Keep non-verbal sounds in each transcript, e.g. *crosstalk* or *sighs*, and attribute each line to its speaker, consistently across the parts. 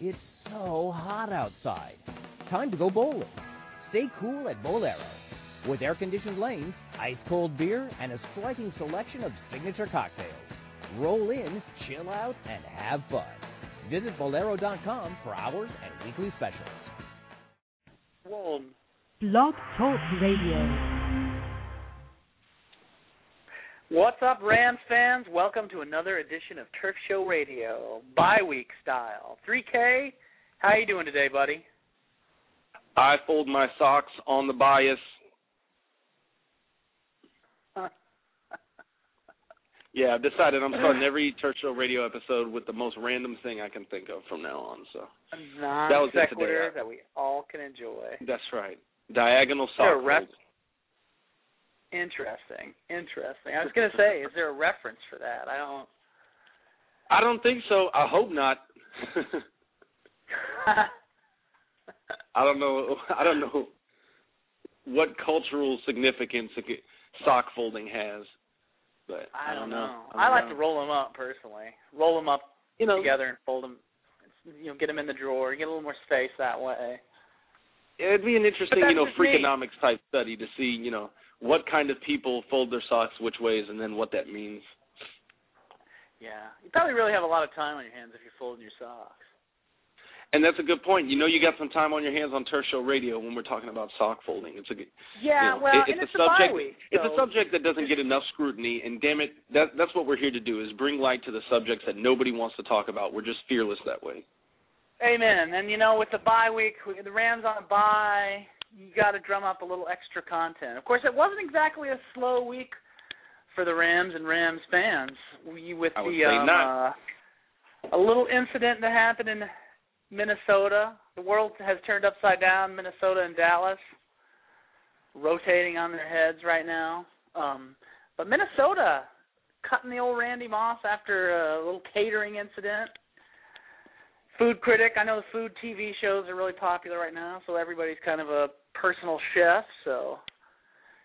Speaker 1: It's so hot outside. Time to go bowling. Stay cool at Bowlero. With air conditioned lanes, ice cold beer, and a striking selection of signature cocktails. Roll in, chill out, and have fun. Visit Bowlero.com for hours and weekly specials.
Speaker 2: One.
Speaker 3: Blog Talk Radio.
Speaker 2: What's up, Rams fans? Welcome to another edition of Turf Show Radio, bye week style. 3K, how you doing today, buddy?
Speaker 4: I fold my socks on the bias. *laughs* yeah, I've decided I'm starting every Turf Show Radio episode with the most random thing I can think of from now on. So That was it today.
Speaker 2: Uh, that we all can enjoy.
Speaker 4: that's right. Diagonal
Speaker 2: Is there a ref-
Speaker 4: fold.
Speaker 2: Interesting, interesting. I was gonna say, is there a reference for that? I don't.
Speaker 4: I don't think so. I hope not. *laughs* I don't know. I don't know what cultural significance sock folding has, but
Speaker 2: I don't know.
Speaker 4: I,
Speaker 2: I,
Speaker 4: don't
Speaker 2: like
Speaker 4: know.
Speaker 2: to roll them up personally. Roll them up
Speaker 4: you know,
Speaker 2: together and fold them. You know, get them in the drawer. Get a little more space that way.
Speaker 4: It'd be an interesting, you know,
Speaker 2: that's just me.
Speaker 4: freakonomics type study to see, you know, what kind of people fold their socks which ways, and then what that means.
Speaker 2: Yeah, you probably really have a lot of time on your hands if you're folding your socks.
Speaker 4: And that's a good point. You know, you got some time on your hands on Show Radio when we're talking about sock folding. It's a good,
Speaker 2: Yeah,
Speaker 4: you know,
Speaker 2: well,
Speaker 4: it-
Speaker 2: and
Speaker 4: it's
Speaker 2: it's
Speaker 4: a subject.
Speaker 2: bye week.
Speaker 4: It's a subject that doesn't get enough scrutiny, and damn it, that that's what we're here to do is bring light to the subjects that nobody wants to talk about. We're just fearless that way.
Speaker 2: Amen. And you know, with the bye week, the Rams on a bye, you got to drum up a little extra content. Of course, it wasn't exactly a slow week for the Rams and Rams fans. We with the um,
Speaker 4: not.
Speaker 2: Uh, a little incident that happened in Minnesota. The world has turned upside down. Minnesota and Dallas rotating on their heads right now. Um, but Minnesota cutting the old Randy Moss after a little catering incident. Food critic. I know the food TV shows are really popular right now, so everybody's kind of a personal chef. So,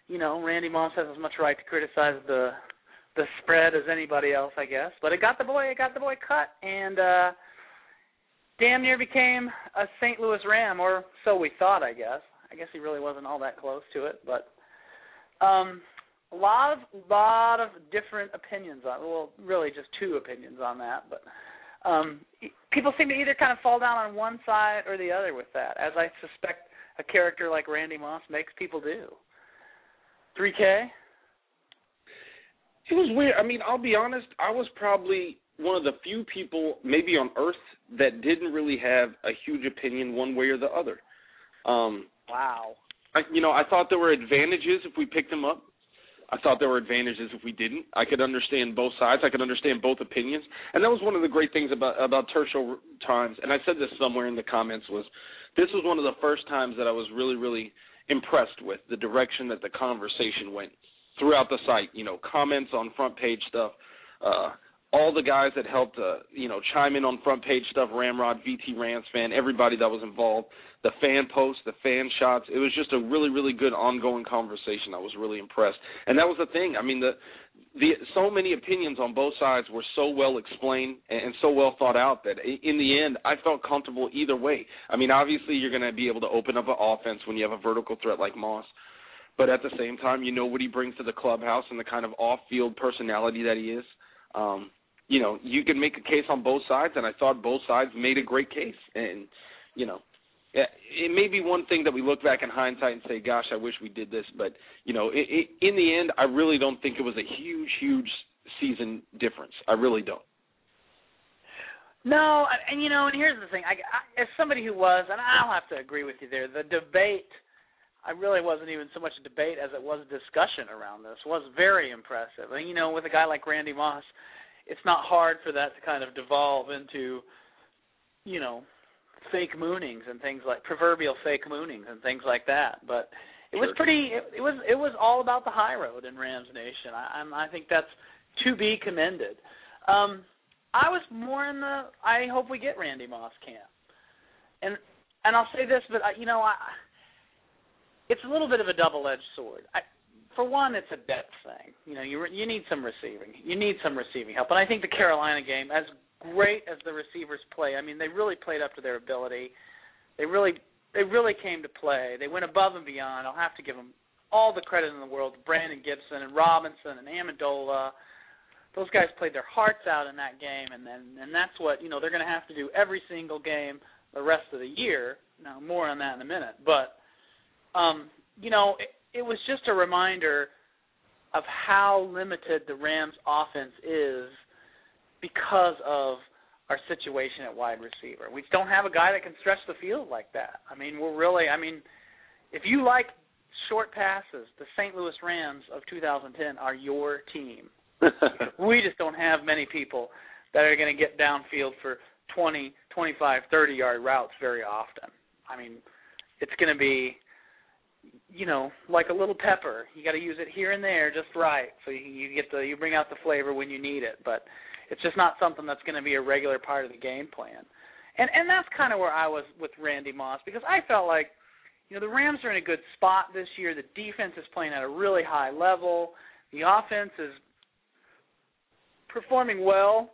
Speaker 2: you know, Randy Moss has as much right to criticize the the spread as anybody else, I guess. But it got the boy, it got the boy cut, and uh damn near became a St. Louis Ram, or so we thought, I guess. I guess he really wasn't all that close to it, but um a lot of lot of different opinions on well, really just two opinions on that, but um people seem to either kind of fall down on one side or the other with that, as I suspect a character like Randy Moss makes people do. 3K?
Speaker 4: It was weird. I mean, I'll be honest. I was probably one of the few people, maybe on Earth, that didn't really have a huge opinion one way or the other. Um,
Speaker 2: Wow.
Speaker 4: I, you know, I thought there were advantages if we picked them up. I thought there were advantages if we didn't. I could understand both sides. I could understand both opinions, and that was one of the great things about about Turf Show Times. And I said this somewhere in the comments was, this was one of the first times that I was really, really impressed with the direction that the conversation went throughout the site. You know, comments on front page stuff. Uh, all the guys that helped, uh, you know, chime in on front page stuff, Ramrod, VT Rams fan, everybody that was involved, the fan posts, the fan shots. It was just a really, really good ongoing conversation. I was really impressed, and that was the thing. I mean, the the so many opinions on both sides were so well explained and, and so well thought out that in the end, I felt comfortable either way. I mean, obviously, you're going to be able to open up an offense when you have a vertical threat like Moss. But at the same time, you know what he brings to the clubhouse and the kind of off-field personality that he is. Um, you know, you can make a case on both sides, and I thought both sides made a great case. And you know, it may be one thing that we look back in hindsight and say, "Gosh, I wish we did this." But you know, it, it, in the end, I really don't think it was a huge, huge season difference. I really don't.
Speaker 2: No, and- you know, and here's the thing. I, I, as somebody who was, and I'll have to agree with you there. The debate, I really wasn't even so much a debate as it was a discussion around this. Was very impressive. And you know, with a guy like Randy Moss, it's not hard for that to kind of devolve into, you know, fake moonings and things like proverbial fake moonings and things like that. But it was pretty. It, it was it was all about the high road in Rams Nation. I, I'm, I think that's to be commended. Um, I was more in the I hope we get Randy Moss camp, and and I'll say this, but I, you know I, it's a little bit of a double-edged sword. I, for one, it's a depth thing. You know, you you need some receiving. You need some receiving help, and I think the Carolina game, as great as the receivers play, I mean, they really played up to their ability. They really they really came to play. They went above and beyond. I'll have to give them all the credit in the world Brandon Gibson and Robinson and Amendola. Those guys played their hearts out in that game, and then and that's what you know they're going to have to do every single game the rest of the year. Now more on that in a minute, but um, you know it, it was just a reminder of how limited the Rams' offense is because of our situation at wide receiver. We don't have a guy that can stretch the field like that. I mean, we're really. I mean, if you like short passes, the St. Louis Rams of 2010 are your team. *laughs* we just don't have many people that are going to get downfield for 20, 25, 30 yard routes very often. I mean, it's going to be you know, like a little pepper. You got to use it here and there just right, so you, you get the you bring out the flavor when you need it. But it's just not something that's going to be a regular part of the game plan. And and that's kind of where I was with Randy Moss because I felt like you know, the Rams are in a good spot this year. The defense is playing at a really high level. The offense is performing well.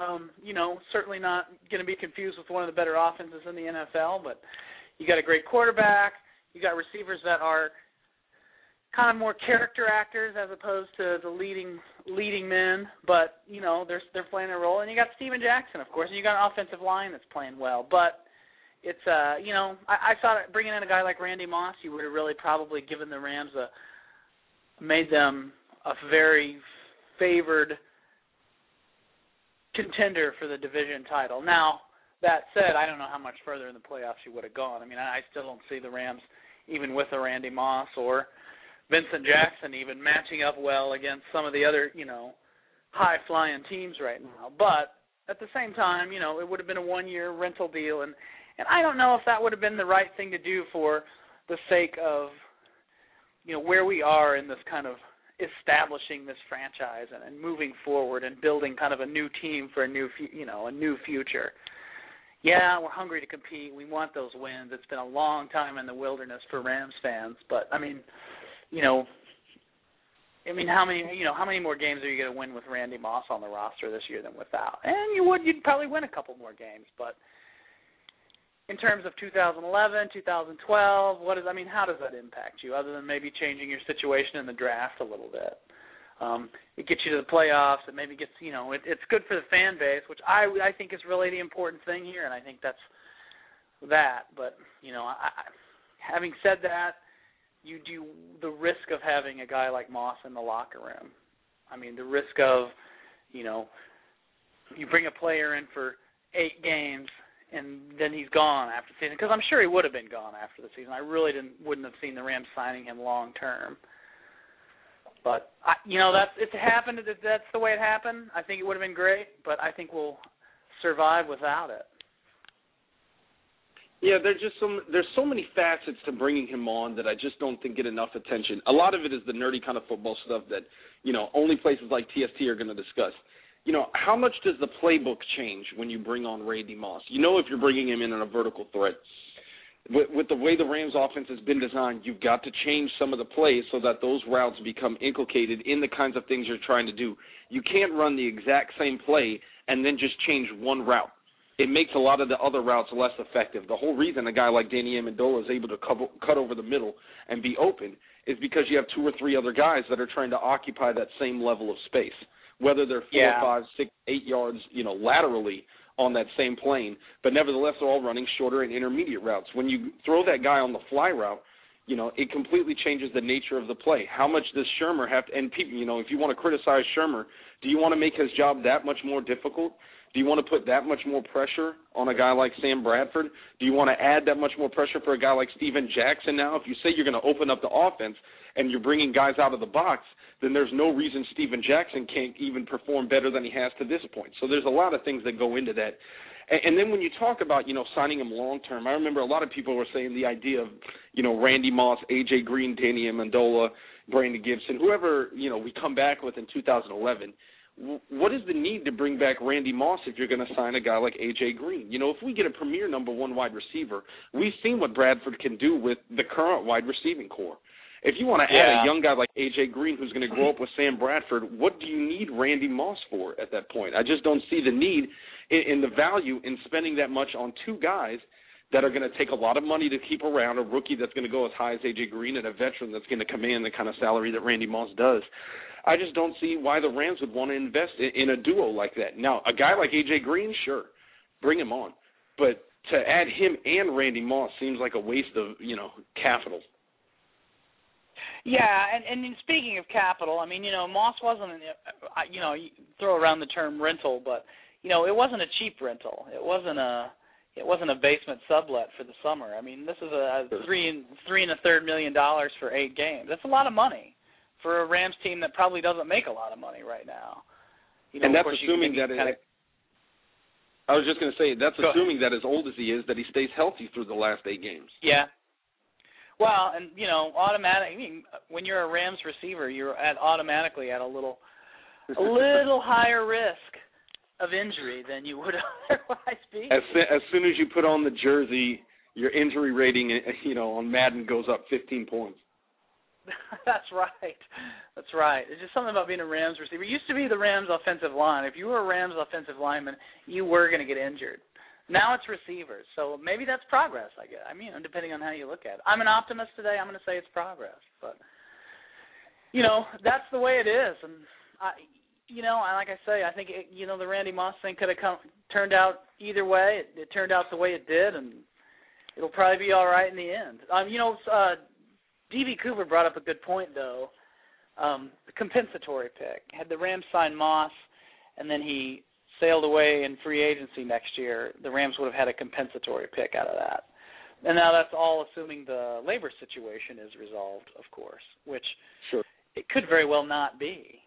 Speaker 2: Um, you know, certainly not going to be confused with one of the better offenses in the NFL, but you got a great quarterback. You got receivers that are kind of more character actors as opposed to the leading leading men, but you know they're they're playing a role. And you got Steven Jackson, of course, and you got an offensive line that's playing well. But it's uh you know I, I thought bringing in a guy like Randy Moss, you would have really probably given the Rams a made them a very favored contender for the division title. Now that said, I don't know how much further in the playoffs you would have gone. I mean, I still don't see the Rams even with a Randy Moss or Vincent Jackson even matching up well against some of the other, you know, high flying teams right now. But at the same time, you know, it would have been a one year rental deal and and I don't know if that would have been the right thing to do for the sake of you know where we are in this kind of establishing this franchise and, and moving forward and building kind of a new team for a new you know a new future. Yeah, we're hungry to compete. We want those wins. It's been a long time in the wilderness for Rams fans, but I mean, you know, I mean, how many you know how many more games are you going to win with Randy Moss on the roster this year than without? And you would you'd probably win a couple more games, but in terms of 2011, 2012, what is I mean, how does that impact you other than maybe changing your situation in the draft a little bit? Um, it gets you to the playoffs. It maybe gets you know it, it's good for the fan base, which I I think is really the important thing here, and I think that's that. But you know, I, I, having said that, you do the risk of having a guy like Moss in the locker room. I mean, the risk of you know you bring a player in for eight games and then he's gone after the season because I'm sure he would have been gone after the season. I really didn't wouldn't have seen the Rams signing him long term. But I, you know that's it's happened. That's the way it happened. I think it would have been great, but I think we'll survive without it.
Speaker 4: Yeah, there's just some there's so many facets to bringing him on that I just don't think get enough attention. A lot of it is the nerdy kind of football stuff that you know only places like TST are going to discuss you know, how much does the playbook change when you bring on Randy Moss? You know, if you're bringing him in on a vertical threat, with, with the way the Rams' offense has been designed, you've got to change some of the plays so that those routes become inculcated in the kinds of things you're trying to do. You can't run the exact same play and then just change one route. It makes a lot of the other routes less effective. The whole reason a guy like Danny Amendola is able to cover, cut over the middle and be open is because you have two or three other guys that are trying to occupy that same level of space whether they're four,
Speaker 2: yeah.
Speaker 4: five, six, eight yards, you know, laterally on that same plane. But nevertheless, they're all running shorter and intermediate routes. When you throw that guy on the fly route, you know, it completely changes the nature of the play. How much does Shurmur have to? And people, you know, if you want to criticize Shurmur, do you want to make his job that much more difficult? Do you want to put that much more pressure on a guy like Sam Bradford? Do you want to add that much more pressure for a guy like Steven Jackson now? If you say you're going to open up the offense and you're bringing guys out of the box, then there's no reason Steven Jackson can't even perform better than he has to this point. So there's a lot of things that go into that. And, and then when you talk about, you know, signing him long term, I remember a lot of people were saying the idea of, you know, Randy Moss, AJ Green, Danny Amendola, Brandon Gibson, whoever, you know, we come back with in 2011 what is the need to bring back Randy Moss if you're going to sign a guy like AJ Green? You know, if we get a premier number one wide receiver, we've seen what Bradford can do with the current wide receiving corps. If you want to
Speaker 2: yeah.
Speaker 4: add a young guy like AJ Green who's going to grow up with Sam Bradford, what do you need Randy Moss for at that point? I just don't see the need in, in the value in spending that much on two guys that are going to take a lot of money to keep around a rookie that's going to go as high as AJ Green and a veteran that's going to command the kind of salary that Randy Moss does. I just don't see why the Rams would want to invest in, in a duo like that. Now, a guy like AJ Green, sure, bring him on, but to add him and Randy Moss seems like a waste of you know capital.
Speaker 2: Yeah, and and speaking of capital, I mean, you know, Moss wasn't, uh, you know, you throw around the term rental, but you know, it wasn't a cheap rental. It wasn't a it wasn't a basement sublet for the summer. I mean, this is a three and three and a third million dollars for eight games. That's a lot of money for a Rams team that probably doesn't make a lot of money right now. You know,
Speaker 4: and that's assuming that
Speaker 2: kind
Speaker 4: it, I was just going to say that's
Speaker 2: Go
Speaker 4: assuming that as old as he is, that he stays healthy through the last eight games.
Speaker 2: Yeah. Well, and you know, automatic. I mean, when you're a Rams receiver, you're at automatically at a little, a *laughs* little higher risk of injury than you would *laughs* otherwise be.
Speaker 4: As as soon as you put on the jersey, your injury rating, you know, on Madden goes up 15 points. *laughs*
Speaker 2: That's right. That's right. It's just something about being a Rams receiver. It used to be the Rams offensive line. If you were a Rams offensive lineman, you were going to get injured. Now it's receivers. So maybe that's progress, I guess. I mean, depending on how you look at it. I'm an optimist today. I'm going to say it's progress, but you know, that's the way it is and I you know, like I say, I think it, you know the Randy Moss thing could have come turned out either way. It, it turned out the way it did and it'll probably be all right in the end. Um you know, uh DB Cooper brought up a good point though. Um, the compensatory pick. Had the Rams signed Moss and then he sailed away in free agency next year, the Rams would have had a compensatory pick out of that. And now that's all assuming the labor situation is resolved, of course, which
Speaker 4: sure.
Speaker 2: it could very well not be.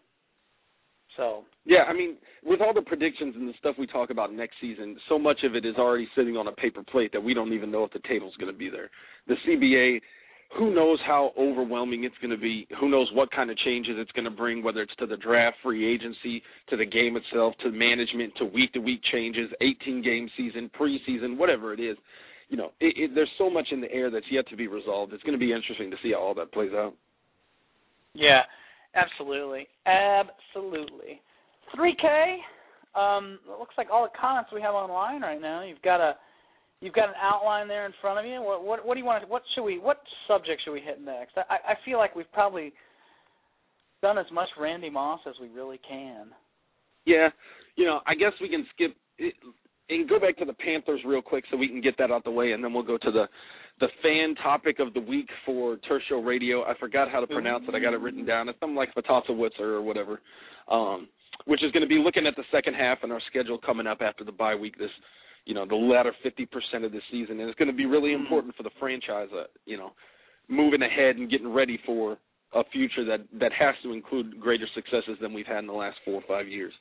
Speaker 2: So
Speaker 4: yeah, I mean, with all the predictions and the stuff we talk about next season, so much of it is already sitting on a paper plate that we don't even know if the table's going to be there. The CBA who knows how overwhelming it's going to be? Who knows what kind of changes it's going to bring, whether it's to the draft, free agency, to the game itself, to management, to week to week changes, 18 game season, preseason, whatever it is. You know, it, it, there's so much in the air that's yet to be resolved. It's going to be interesting to see how all that plays out.
Speaker 2: Yeah, absolutely, absolutely. 3K. Um, it looks like all the comments we have online right now. You've got a You've got an outline there in front of you. What what what do you want? To, what should we? What subject should we hit next? I I feel like we've probably done as much Randy Moss as we really can.
Speaker 4: Yeah, you know, I guess we can skip and go back to the Panthers real quick so we can get that out the way, and then we'll go to the the fan topic of the week for Show Radio. I forgot how to pronounce it. I got it written down. It's something like Fatasawitzer or whatever. Um, which is going to be looking at the second half and our schedule coming up after the bye week this you know the latter 50% of the season, and it's going to be really important for the franchise. Uh, you know, moving ahead and getting ready for a future that that has to include greater successes than we've had in the last four or five years.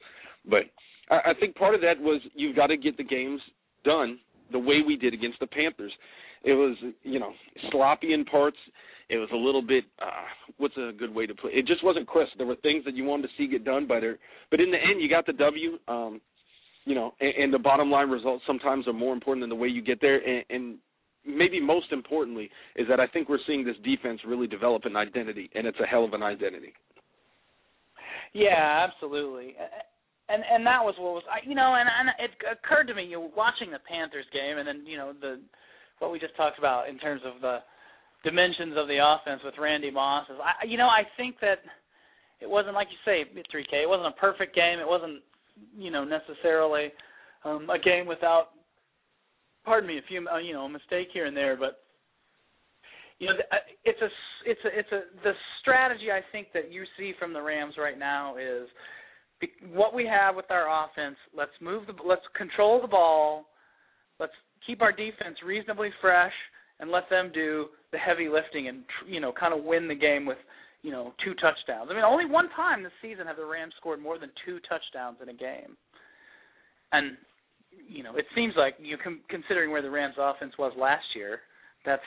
Speaker 4: But I, I think part of that was you've got to get the games done the way we did against the Panthers. It was you know sloppy in parts. It was a little bit uh what's a good way to put it? Just wasn't crisp. There were things that you wanted to see get done by there, but in the end you got the W. Um you know, and, and the bottom line results sometimes are more important than the way you get there. And, and maybe most importantly is that I think we're seeing this defense really develop an identity, and it's a hell of an identity.
Speaker 2: Yeah, absolutely. And and that was what was you know, and and it occurred to me you know, watching the Panthers game, and then you know the what we just talked about in terms of the dimensions of the offense with Randy Moss. Is I you know I think that it wasn't like you say 3K. It wasn't a perfect game. It wasn't you know necessarily um, a game without pardon me a few uh, you know a mistake here and there but you know uh, it's a it's a it's a the strategy I think that you see from the Rams right now is what we have with our offense let's move the let's control the ball let's keep our defense reasonably fresh and let them do the heavy lifting and you know kind of win the game with you know, two touchdowns. I mean, only one time this season have the Rams scored more than two touchdowns in a game. And you know, it seems like you com- considering where the Rams offense was last year, that's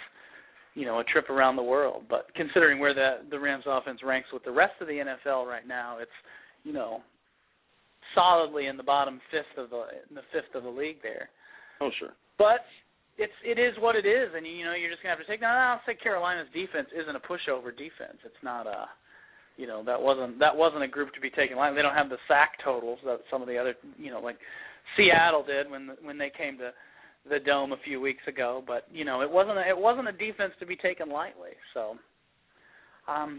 Speaker 2: you know, a trip around the world. But considering where the the Rams offense ranks with the rest of the NFL right now, it's you know, solidly in the bottom fifth of the in the fifth of the league there.
Speaker 4: Oh, sure.
Speaker 2: But it's it is what it is, and you know you're just gonna have to take. Now I'll say Carolina's defense isn't a pushover defense. It's not a, you know that wasn't that wasn't a group to be taken lightly. They don't have the sack totals that some of the other you know like Seattle did when when they came to the dome a few weeks ago. But you know it wasn't a, it wasn't a defense to be taken lightly. So, um,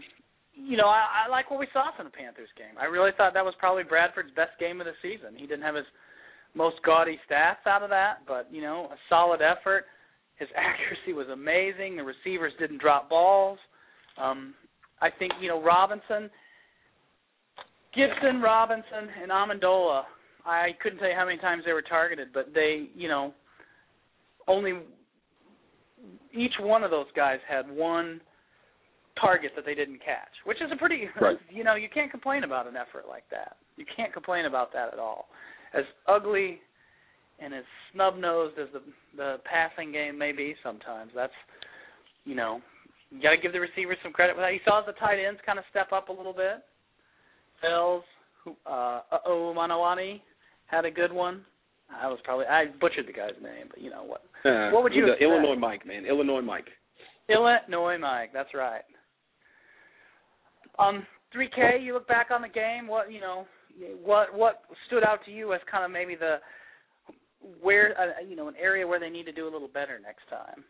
Speaker 2: you know I, I like what we saw from the Panthers game. I really thought that was probably Bradford's best game of the season. He didn't have his most gaudy stats out of that, but you know, a solid effort. His *laughs* accuracy was amazing. The receivers didn't drop balls. Um, I think you know Robinson, Gibson, Robinson, and Amendola. I couldn't tell you how many times they were targeted, but they, you know, only each one of those guys had one target that they didn't catch, which is a pretty, *laughs*
Speaker 4: right.
Speaker 2: you know, you can't complain about an effort like that. You can't complain about that at all as ugly and as snub nosed as the the passing game may be sometimes, that's you know you got to give the receivers some credit for that. You saw the tight ends kind of step up a little bit. Fells, uh, oh Manawani had a good one. I was probably I butchered the guy's name, but you know what?
Speaker 4: Uh,
Speaker 2: what would you?
Speaker 4: The Illinois Mike, man, Illinois Mike.
Speaker 2: Illinois Mike, that's right. Um, 3K. You look back on the game. What you know? What what stood out to you as kind of maybe the where uh, you know an area where they need to do a little better next time?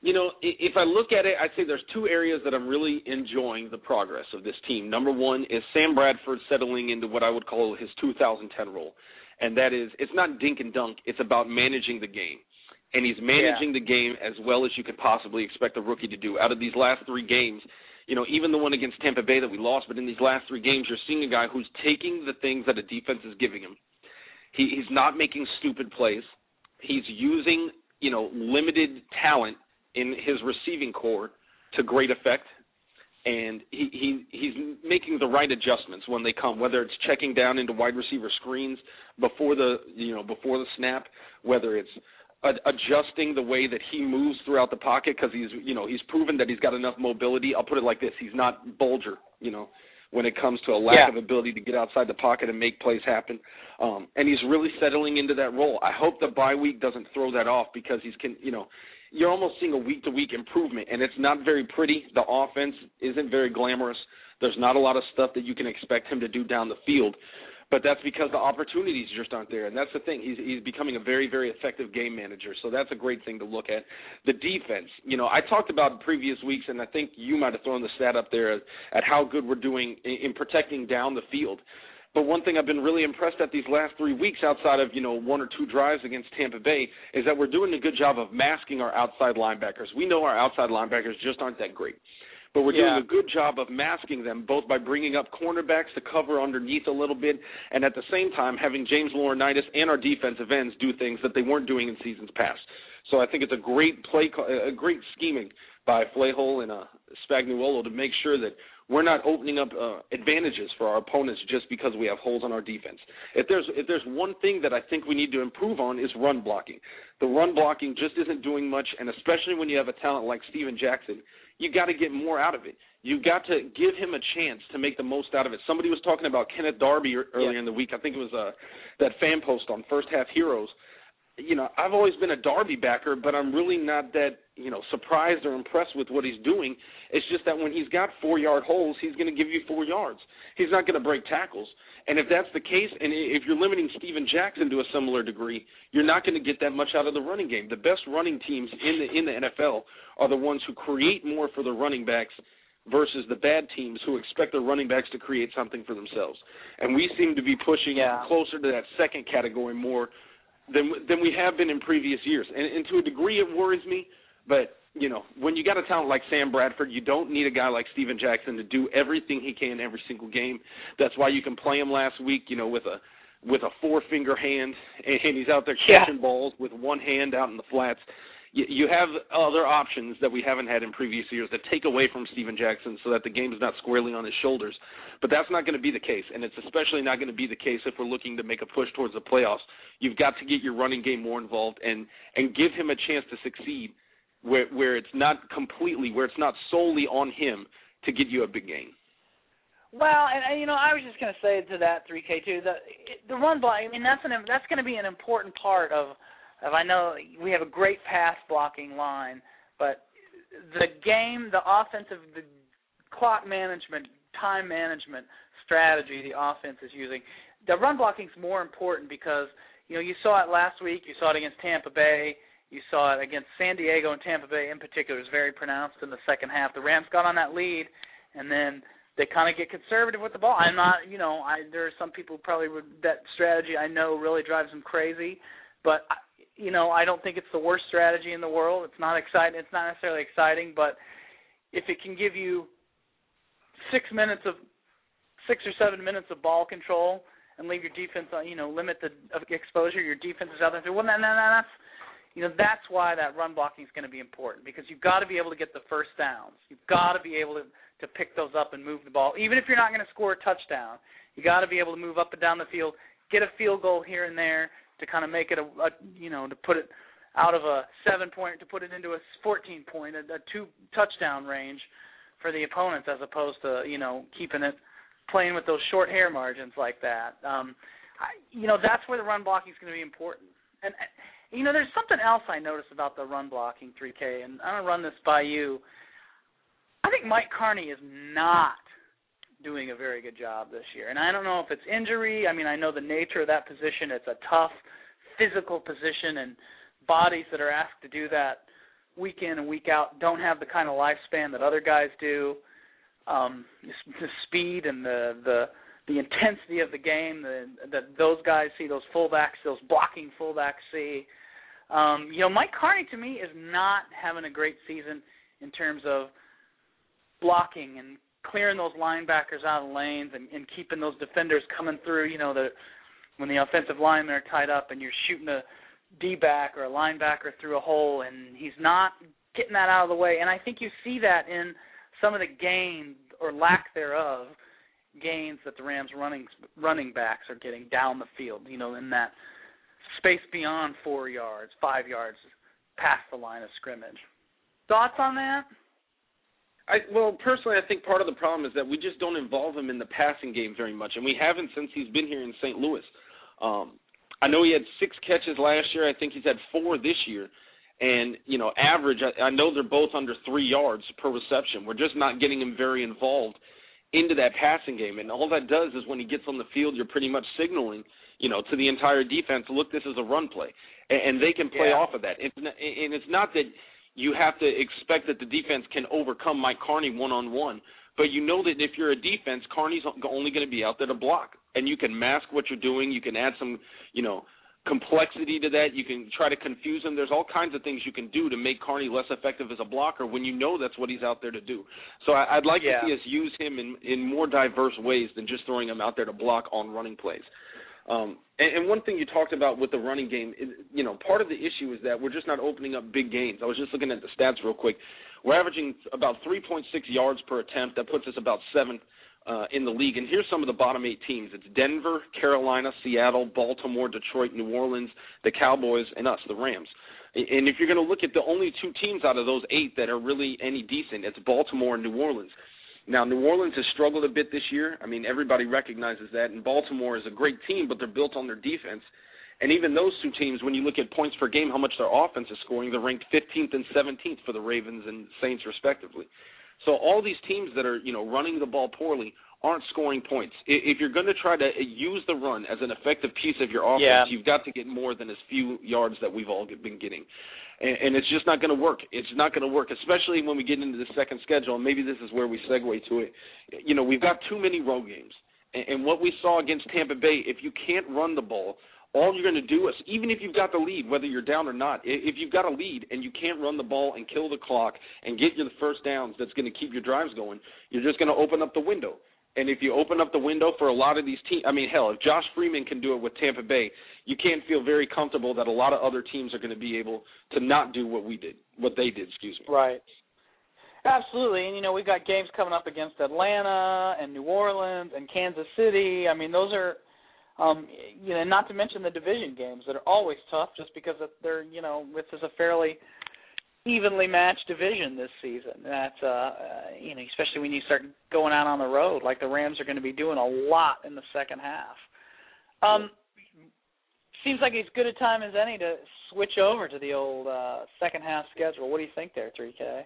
Speaker 4: You know, if I look at it, I'd say there's two areas that I'm really enjoying the progress of this team. Number one is Sam Bradford settling into what I would call his 2010 role, and that is it's not dink and dunk; it's about managing the game. And he's managing
Speaker 2: yeah.
Speaker 4: the game as well as you could possibly expect a rookie to do. Out of these last three games, you know, even the one against Tampa Bay that we lost, but in these last three games, you're seeing a guy who's taking the things that a defense is giving him. He, he's not making stupid plays. He's using, you know, limited talent in his receiving corps to great effect, and he, he he's making the right adjustments when they come. Whether it's checking down into wide receiver screens before the you know before the snap, whether it's adjusting the way that he moves throughout the pocket because he's you know he's proven that he's got enough mobility. I'll put it like this: he's not Bulger, you know, when it comes to a lack
Speaker 2: yeah.
Speaker 4: of ability to get outside the pocket and make plays happen. Um, and he's really settling into that role. I hope the bye week doesn't throw that off because he's can you know you're almost seeing a week to week improvement, and it's not very pretty. The offense isn't very glamorous. There's not a lot of stuff that you can expect him to do down the field but that's because the opportunities just aren't there, and that's the thing. He's he's becoming a very very effective game manager, so that's a great thing to look at. The defense, you know, I talked about previous weeks, and I think you might have thrown the stat up there at how good we're doing in, in protecting down the field. But one thing I've been really impressed at these last three weeks, outside of you know one or two drives against Tampa Bay, is that we're doing a good job of masking our outside linebackers. We know our outside linebackers just aren't that great but we're
Speaker 2: yeah.
Speaker 4: doing a good job of masking them both by bringing up cornerbacks to cover underneath a little bit and at the same time having James Laurinaitis and our defensive ends do things that they weren't doing in seasons past. So I think it's a great play, a great scheming by Flavel and uh, Spagnuolo to make sure that we're not opening up uh, advantages for our opponents just because we have holes on our defense. If there's if there's one thing that I think we need to improve on is run blocking. The run blocking just isn't doing much, and especially when you have a talent like Steven Jackson, you got to get more out of it. You've got to give him a chance to make the most out of it. Somebody was talking about Kenneth Darby earlier
Speaker 2: yeah.
Speaker 4: in the week. I think it was uh, that fan post on First Half Heroes. You know, I've always been a Darby backer, but I'm really not that you know surprised or impressed with what he's doing. It's just that when he's got four yard holes, he's going to give you four yards. He's not going to break tackles. And if that's the case, and if you're limiting Steven Jackson to a similar degree, you're not going to get that much out of the running game. The best running teams in the in the NFL are the ones who create more for the running backs versus the bad teams who expect their running backs to create something for themselves. And we seem to be pushing
Speaker 2: yeah.
Speaker 4: closer to that second category more than than we have been in previous years. And, and to a degree, it worries me. But you know, when you got a talent like Sam Bradford, you don't need a guy like Steven Jackson to do everything he can every single game. That's why you can play him last week, you know, with a with a four finger hand, and he's out there catching
Speaker 2: yeah.
Speaker 4: balls with one hand out in the flats. You, you have other options that we haven't had in previous years that take away from Steven Jackson, so that the game is not squarely on his shoulders. But that's not going to be the case, and it's especially not going to be the case if we're looking to make a push towards the playoffs. You've got to get your running game more involved and and give him a chance to succeed where where it's not completely where it's not solely on him to get you a big game.
Speaker 2: Well, and, and you know, I was just going to say to that 3K too, the the run block. I mean, that's an that's going to be an important part of I know we have a great pass blocking line, but the game, the offensive, the clock management, time management strategy the offense is using, the run blocking is more important because you know you saw it last week, you saw it against Tampa Bay, you saw it against San Diego and Tampa Bay in particular. It was very pronounced in the second half. The Rams got on that lead, and then they kind of get conservative with the ball. I'm not, you know, I there are some people probably would that strategy I know really drives them crazy, but you know I don't think it's the worst strategy in the world. It's not exciting. It's not necessarily exciting, but if it can give you six minutes of six or seven minutes of ball control and leave your defense uh, you know, limit the exposure your defense is out there. Well, then that's you know that's why that run blocking is going to be important because you've got to be able to get the first downs. You've got to be able to to pick those up and move the ball, even if you're not going to score a touchdown. You got to be able to move up and down the field, get a field goal here and there to kind of make it a, a you know to put it out of a seven point to put it into a 14 point, a, a two touchdown range for the opponents as opposed to you know keeping it playing with those short hair margins like that. Um, I, you know that's where the run blocking is going to be important. And you know, there's something else I noticed about the run blocking 3K, and I'm gonna run this by you. I think Mike Karney is not doing a very good job this year, and I don't know if it's injury. I mean, I know the nature of that position; it's a tough physical position, and bodies that are asked to do that week in and week out don't have the kind of lifespan that other guys do. Um, the speed and the the the intensity of the game that those guys see, those fullbacks, those blocking fullbacks see. Um, you know, Mike Karney to me is not having a great season in terms of blocking and clearing those linebackers out of lanes and, and keeping those defenders coming through. You know, the when the offensive linemen are tied up and you're shooting a D back or a linebacker through a hole, and he's not getting that out of the way. And I think you see that in some of the gain or lack thereof gains that the Rams running running backs are getting down the field. You know, in that space beyond four yards, five yards past the line of scrimmage. Thoughts on that?
Speaker 4: I well, personally, I think part of the problem is that we just don't involve him in the passing game very much, and we haven't since he's been here in St. Louis. Um, I know he had six catches last year. I think he's had four this year, and you know, average. I, I know they're both under three yards per reception. We're just not getting him very involved into that passing game, and all that does is when he gets on the field, you're pretty much signaling you know, to the entire defense, look, this is a run play, and, and they can play
Speaker 2: yeah.
Speaker 4: off of that. It's not, and it's not that you have to expect that the defense can overcome Mike Karney one on one, but you know that if you're a defense, Karney's only going to be out there to block, and you can mask what you're doing. You can add some, you know, complexity to that. You can try to confuse him. There's all kinds of things you can do to make Karney less effective as a blocker when you know that's what he's out there to do. So I, I'd like
Speaker 2: yeah.
Speaker 4: to see us use him in in more diverse ways than just throwing him out there to block on running plays. Um, and, and one thing you talked about with the running game, is, you know, part of the issue is that we're just not opening up big games. I was just looking at the stats real quick. We're averaging about 3.6 yards per attempt. That puts us about seventh uh, in the league. And here's some of the bottom eight teams: it's Denver, Carolina, Seattle, Baltimore, Detroit, New Orleans, the Cowboys, and us, the Rams. And if you're going to look at the only two teams out of those eight that are really any decent, it's Baltimore and New Orleans. Now, New Orleans has struggled a bit this year. I mean, everybody recognizes that. And Baltimore is a great team, but they're built on their defense. And even those two teams, when you look at points per game, how much their offense is scoring, they're ranked 15th and 17th for the Ravens and Saints, respectively. So all these teams that are, you know, running the ball poorly aren't scoring points. If you're going to try to uh, use the run as an effective piece of your offense,
Speaker 2: yeah.
Speaker 4: you've got to get more than as few yards that we've all been getting and, and it's just not going to work. It's not going to work, especially when we get into the second schedule. And maybe this is where we segue to it. You know, we've got too many road games, and, and what we saw against Tampa Bay, if you can't run the ball, all you're going to do is, even if you've got the lead, whether you're down or not, if you've got a lead and you can't run the ball and kill the clock and get you the first downs that's going to keep your drives going, you're just going to open up the window. And if you open up the window for a lot of these teams, I mean, hell, if Josh Freeman can do it with Tampa Bay, you can't feel very comfortable that a lot of other teams are going to be able to not do what we did, what they did. Excuse me.
Speaker 2: Right. Absolutely, and you know we've got games coming up against Atlanta and New Orleans and Kansas City. I mean, those are, um, you know, not to mention the division games that are always tough, just because they're, you know, this is a fairly evenly matched division this season. That's uh, uh you know, especially when you start going out on the road, like the Rams are going to be doing a lot in the second half. Um, seems like as good a time as any to switch over to the old uh second half schedule. What do you think there, 3K?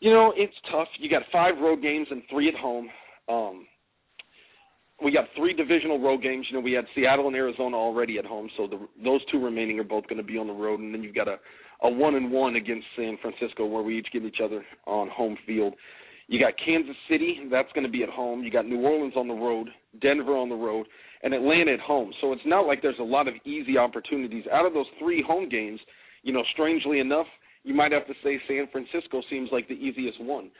Speaker 4: You know, it's tough. You got five road games and three at home. Um we got three divisional road games. You know, we had Seattle and Arizona already at home, so the, those two remaining are both going to be on the road, and then you've got a a one and one against San Francisco, where we each give each other on home field. You got Kansas City, that's going to be at home. You got New Orleans on the road, Denver on the road, and Atlanta at home. So it's not like there's a lot of easy opportunities. Out of those three home games, you know, strangely enough, you might have to say San Francisco seems like the easiest one.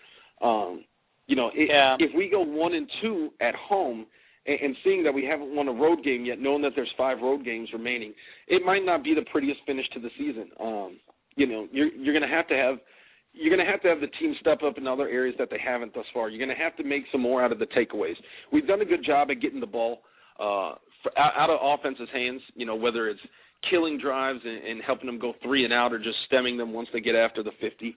Speaker 4: Um, you know, it,
Speaker 2: yeah.
Speaker 4: if we go one and two at home, and, and seeing that we haven't won a road game yet, knowing that there's five road games remaining, it might not be the prettiest finish to the season. Um, you know, you're you're going to have to have you're going to have to have the team step up in other areas that they haven't thus far. You're going to have to make some more out of the takeaways. We've done a good job at getting the ball uh, for, out of offense's hands. You know, whether it's killing drives and, and helping them go three and out, or just stemming them once they get after the 50.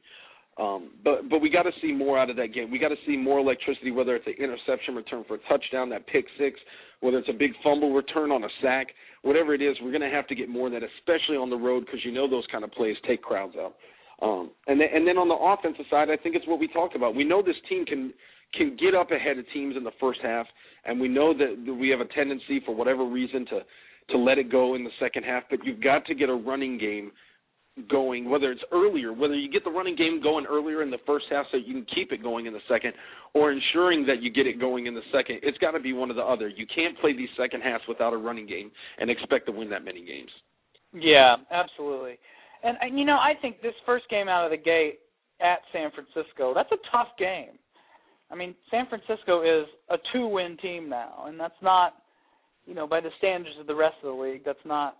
Speaker 4: Um, but but we got to see more out of that game. We got to see more electricity, whether it's an interception return for a touchdown, that pick six, whether it's a big fumble return on a sack, whatever it is. We're going to have to get more of that, especially on the road, because you know those kind of plays take crowds out. Um, and then and then on the offensive side, I think it's what we talked about. We know this team can can get up ahead of teams in the first half, and we know that we have a tendency for whatever reason to to let it go in the second half. But you've got to get a running game going, whether it's earlier, whether you get the running game going earlier in the first half so you can keep it going in the second, or ensuring that you get it going in the second. It's got to be one or the other. You can't play these second halves without a running game and expect to win that many games.
Speaker 2: Yeah, absolutely. And, and you know, I think this first game out of the gate at San Francisco, that's a tough game. I mean, San Francisco is a two-win team now, and that's not, you know, by the standards of the rest of the league, that's not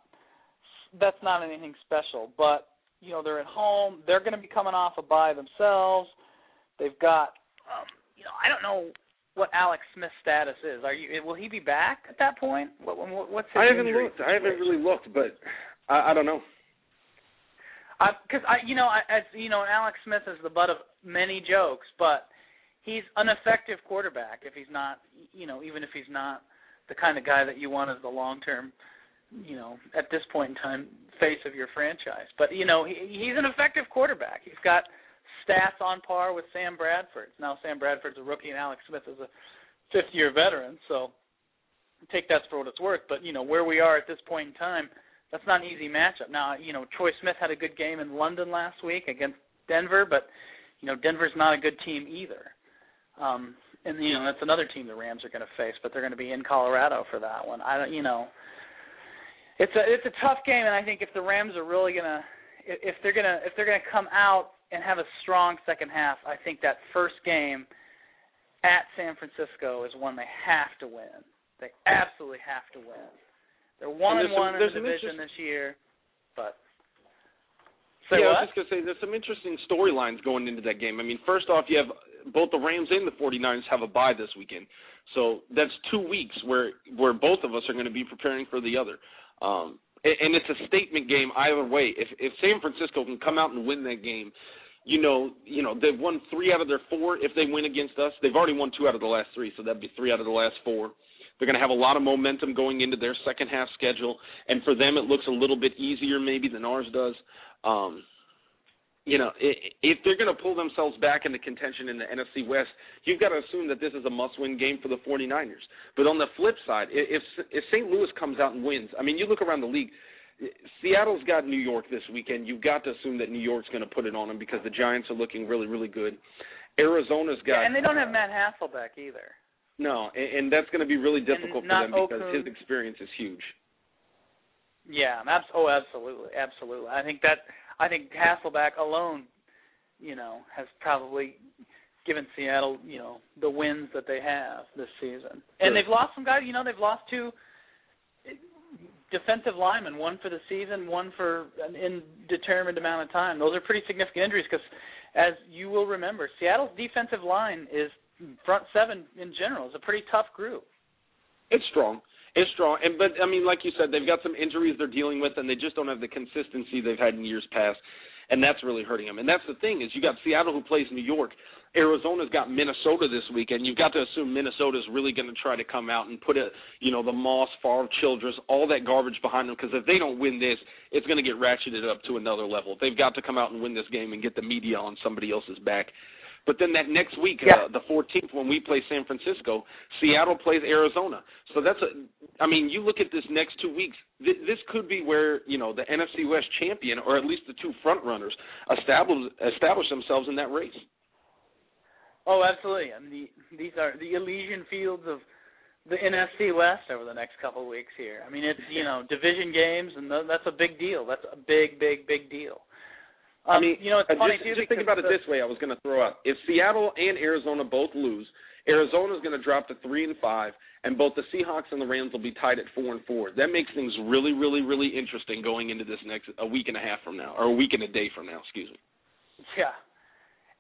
Speaker 2: that's not anything special. But you know, they're at home. They're going to be coming off a bye themselves. They've got, um, you know, I don't know what Alex Smith's status is. Are you? Will he be back at that point? What, what's his
Speaker 4: I haven't looked. I haven't really looked, but I, I don't know.
Speaker 2: Because I, I, you know, I, as you know, Alex Smith is the butt of many jokes, but he's an effective quarterback. If he's not, you know, even if he's not the kind of guy that you want as the long-term you know, at this point in time, face of your franchise. But you know, he, he's an effective quarterback. He's got stats on par with Sam Bradford. Now Sam Bradford's a rookie, and Alex Smith is a fifth-year veteran. So take that for what it's worth. But you know, where we are at this point in time, that's not an easy matchup. Now, you know, Troy Smith had a good game in London last week against Denver, but you know, Denver's not a good team either. Um, and you know, that's another team the Rams are going to face, but they're going to be in Colorado for that one. I don't, you know it's a it's a tough game, and I think if the Rams are really gonna if they're gonna if they're gonna come out and have a strong second half, I think that first game at San Francisco is one they have to win. They absolutely have to win. They're one and, and one
Speaker 4: some,
Speaker 2: in the division this year, but
Speaker 4: Say
Speaker 2: yeah,
Speaker 4: what? I was just gonna say there's some interesting storylines going into that game. I mean, first off, you have both the Rams and the 49ers have a bye this weekend, so that's two weeks where where both of us are going to be preparing for the other. Um, and and it's a statement game either way. If if San Francisco can come out and win that game, you know, you know they've won three out of their four. If they win against us, they've already won two out of the last three, so that'd be three out of the last four. They're going to have a lot of momentum going into their second half schedule, and for them it looks a little bit easier maybe than ours does. Um, you know, if they're going to pull themselves back into contention in the NFC West, you've got to assume that this is a must-win game for the 49ers. But on the flip side, if if St. Louis comes out and wins, I mean, you look around the league. Seattle's got New York this weekend. You've got to assume that New York's going to put it on them because the Giants are looking really, really good. Arizona's got,
Speaker 2: yeah, and they don't have Matt Hasselbeck either.
Speaker 4: No, and, and that's going to be really difficult
Speaker 2: for
Speaker 4: them because
Speaker 2: Okung.
Speaker 4: his experience is huge.
Speaker 2: Yeah, abs- oh, absolutely, absolutely. I think that I think Hasselbeck alone, you know, has probably given Seattle, you know, the wins that they have this season. And
Speaker 4: Sure.
Speaker 2: they've lost some guys. You know, they've lost two defensive linemen, one for the season, one for an indeterminate amount of time. Those are pretty significant injuries because, as you will remember, Seattle's defensive line is front seven in general is a pretty tough group.
Speaker 4: It's strong. It's strong, and but I mean, like you said, they've got some injuries they're dealing with, and they just don't have the consistency they've had in years past, and that's really hurting them. And that's the thing is, you got Seattle who plays New York. Arizona's got Minnesota this weekend. You've got to assume Minnesota's really going to try to come out and put a, you know, the Moss, Favre, Childress, all that garbage behind them. Because if they don't win this, it's going to get ratcheted up to another level. They've got to come out and win this game and get the media on somebody else's back. But then that next week,
Speaker 2: yeah.
Speaker 4: uh, the 14th, when we play San Francisco, Seattle plays Arizona. So that's a. I mean, you look at this next two weeks. Th- this could be where you know the NFC West champion, or at least the two front runners, establish establish themselves in that race.
Speaker 2: Oh, absolutely. I mean, the, these are the Elysian fields of the NFC West over the next couple of weeks here. I mean, it's you know division games, and that's a big deal. That's a big, big, big deal.
Speaker 4: I mean,
Speaker 2: you know, it's
Speaker 4: uh,
Speaker 2: funny
Speaker 4: just,
Speaker 2: too.
Speaker 4: Just think about it this way: I was going to throw out if Seattle and Arizona both lose, Arizona's going to drop to three and five, and both the Seahawks and the Rams will be tied at four and four. That makes things really, really, really interesting going into this next a week and a half from now, or a week and a day from now. Excuse me.
Speaker 2: Yeah,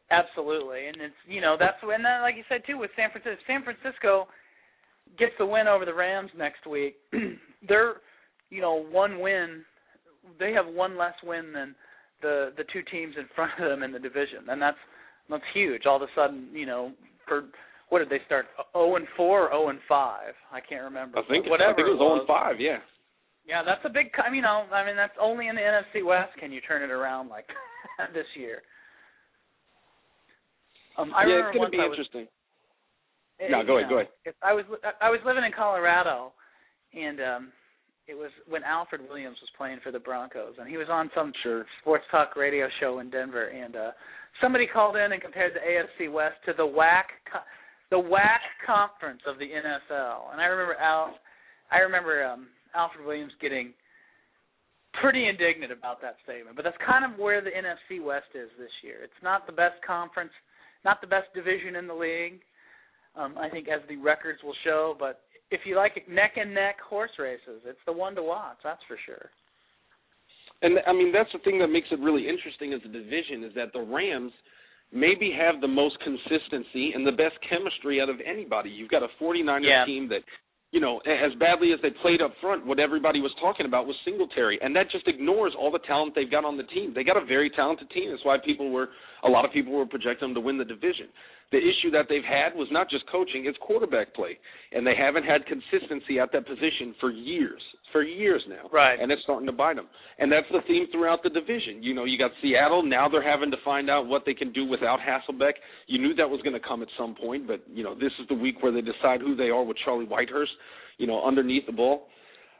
Speaker 2: absolutely, and it's you know that's when that like you said too with San Francisco. San Francisco gets the win over the Rams next week. *clears throat* They're you know one win. They have one less win than the the two teams in front of them in the division, and that's that's huge. All of a sudden, you know, for what did they start? zero and four, zero and five? I can't remember.
Speaker 4: I think
Speaker 2: whatever
Speaker 4: I think it was zero and five. Yeah.
Speaker 2: Yeah, that's a big. You know, I mean, that's only in the NFC West can you turn it around like *laughs* this year. Um, I
Speaker 4: yeah, it's going to be
Speaker 2: was,
Speaker 4: interesting.
Speaker 2: eh,
Speaker 4: no, go ahead.
Speaker 2: know,
Speaker 4: Go ahead.
Speaker 2: I was I was living in Colorado, and um it was when Alfred Williams was playing for the Broncos, and he was on some
Speaker 4: sure.
Speaker 2: sports talk radio show in Denver, and uh somebody called in and compared the AFC West to the WAC the WAC conference of the NFL, and I remember Al, I remember um Alfred Williams getting pretty indignant about that statement. But that's kind of where the NFC West is this year. It's not the best conference, not the best division in the league. Um, I think as the records will show, but if you like neck and neck horse races, it's the one to watch. That's for sure.
Speaker 4: And I mean that's the thing that makes it really interesting as a division is that the Rams maybe have the most consistency and the best chemistry out of anybody. You've got a 49ers
Speaker 2: yeah.
Speaker 4: team that you know, as badly as they played up front, what everybody was talking about was Singletary, and that just ignores all the talent they've got on the team. They got a very talented team. That's why people were, a lot of people were projecting them to win the division. The issue that they've had was not just coaching; it's quarterback play, and they haven't had consistency at that position for years, for years now.
Speaker 2: Right.
Speaker 4: And it's starting to bite them. And that's the theme throughout the division. You know, you got Seattle. Now they're having to find out what they can do without Hasselbeck. You knew that was going to come at some point, but you know, this is the week where they decide who they are with Charlie Whitehurst you know, underneath the ball.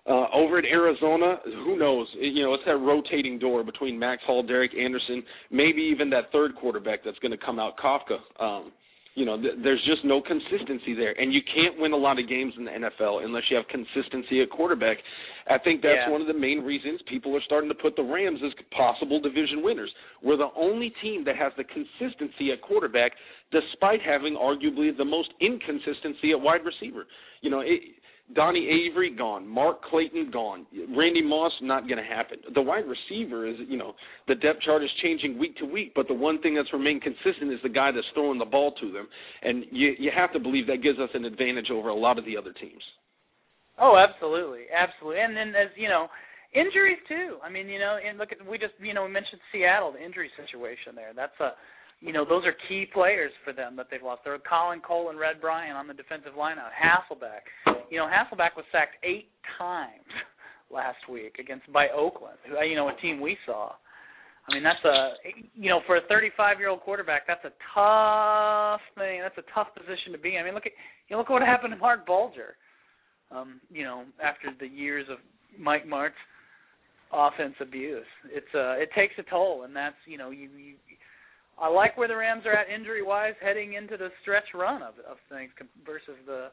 Speaker 4: Uh, over at Arizona, who knows? You know, it's that rotating door between Max Hall, Derek Anderson, maybe even that third quarterback that's going to come out, Kafka. Um, you know, th- there's just no consistency there, and you can't win a lot of games in the NFL unless you have consistency at quarterback. I think that's
Speaker 2: yeah.
Speaker 4: one of the main reasons people are starting to put the Rams as possible division winners. We're the only team that has the consistency at quarterback, despite having arguably the most inconsistency at wide receiver. You know, it, Donnie Avery gone, Mark Clayton gone, Randy Moss not going to happen. The wide receiver is, you know, the depth chart is changing week to week, but the one thing that's remained consistent is the guy that's throwing the ball to them, and you you have to believe that gives us an advantage over a lot of the other teams.
Speaker 2: Oh, absolutely, absolutely, and then as you know, injuries too. I mean, you know, and look at we just you know we mentioned Seattle, the injury situation there. That's a you know, those are key players for them that they've lost. They're Colin Cole and Red Bryant on the defensive line. Hasselbeck. You know, Hasselbeck was sacked eight times last week against by Oakland, you know, a team we saw. I mean, that's a you know, for a 35-year-old quarterback, that's a tough thing. That's a tough position to be. I mean, look at you know, look what happened to Marc Bulger. Um, you know, after the years of Mike Martz offense abuse, it's uh, it takes a toll, and that's you know, you, you I like where the Rams are at injury wise heading into the stretch run of of things versus the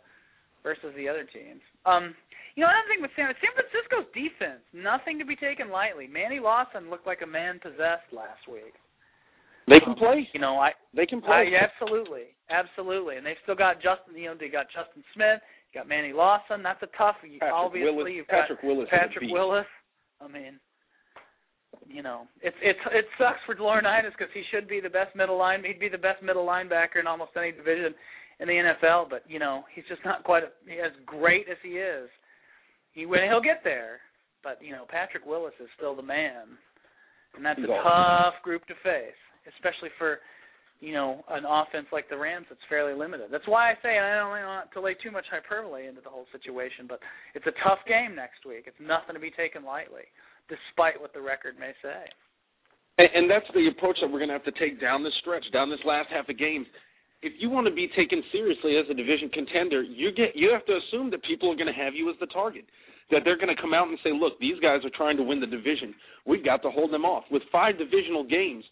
Speaker 2: versus the other teams. Um, you know, another thing with San San Francisco's defense, nothing to be taken lightly. Manny Lawson looked like a man possessed last week.
Speaker 4: They can play.
Speaker 2: You know, I
Speaker 4: they can play.
Speaker 2: I, absolutely, absolutely, and they've still got Justin. You know, they got Justin Smith, you got Manny Lawson. That's a tough.
Speaker 4: Patrick
Speaker 2: obviously,
Speaker 4: Willis,
Speaker 2: you've got
Speaker 4: Patrick Willis.
Speaker 2: Patrick Willis. I mean, you know, it's it's it sucks for Laurinaitis because he should be the best middle line. He'd be the best middle linebacker in almost any division in the NFL. But you know, he's just not quite a, as great as he is. He when he'll get there. But you know, Patrick Willis is still the man, and that's
Speaker 4: he's
Speaker 2: a
Speaker 4: awesome.
Speaker 2: tough group to face, especially for you know, an offense like the Rams that's fairly limited. That's why I say, I don't want to lay too much hyperbole into the whole situation, but it's a tough game next week. It's nothing to be taken lightly, despite what the record may say.
Speaker 4: And, and that's the approach that we're going to have to take down this stretch, down this last half of games. If you want to be taken seriously as a division contender, you get you have to assume that people are going to have you as the target. That they're going to come out and say, "Look, these guys are trying to win the division. We've got to hold them off." With five divisional games,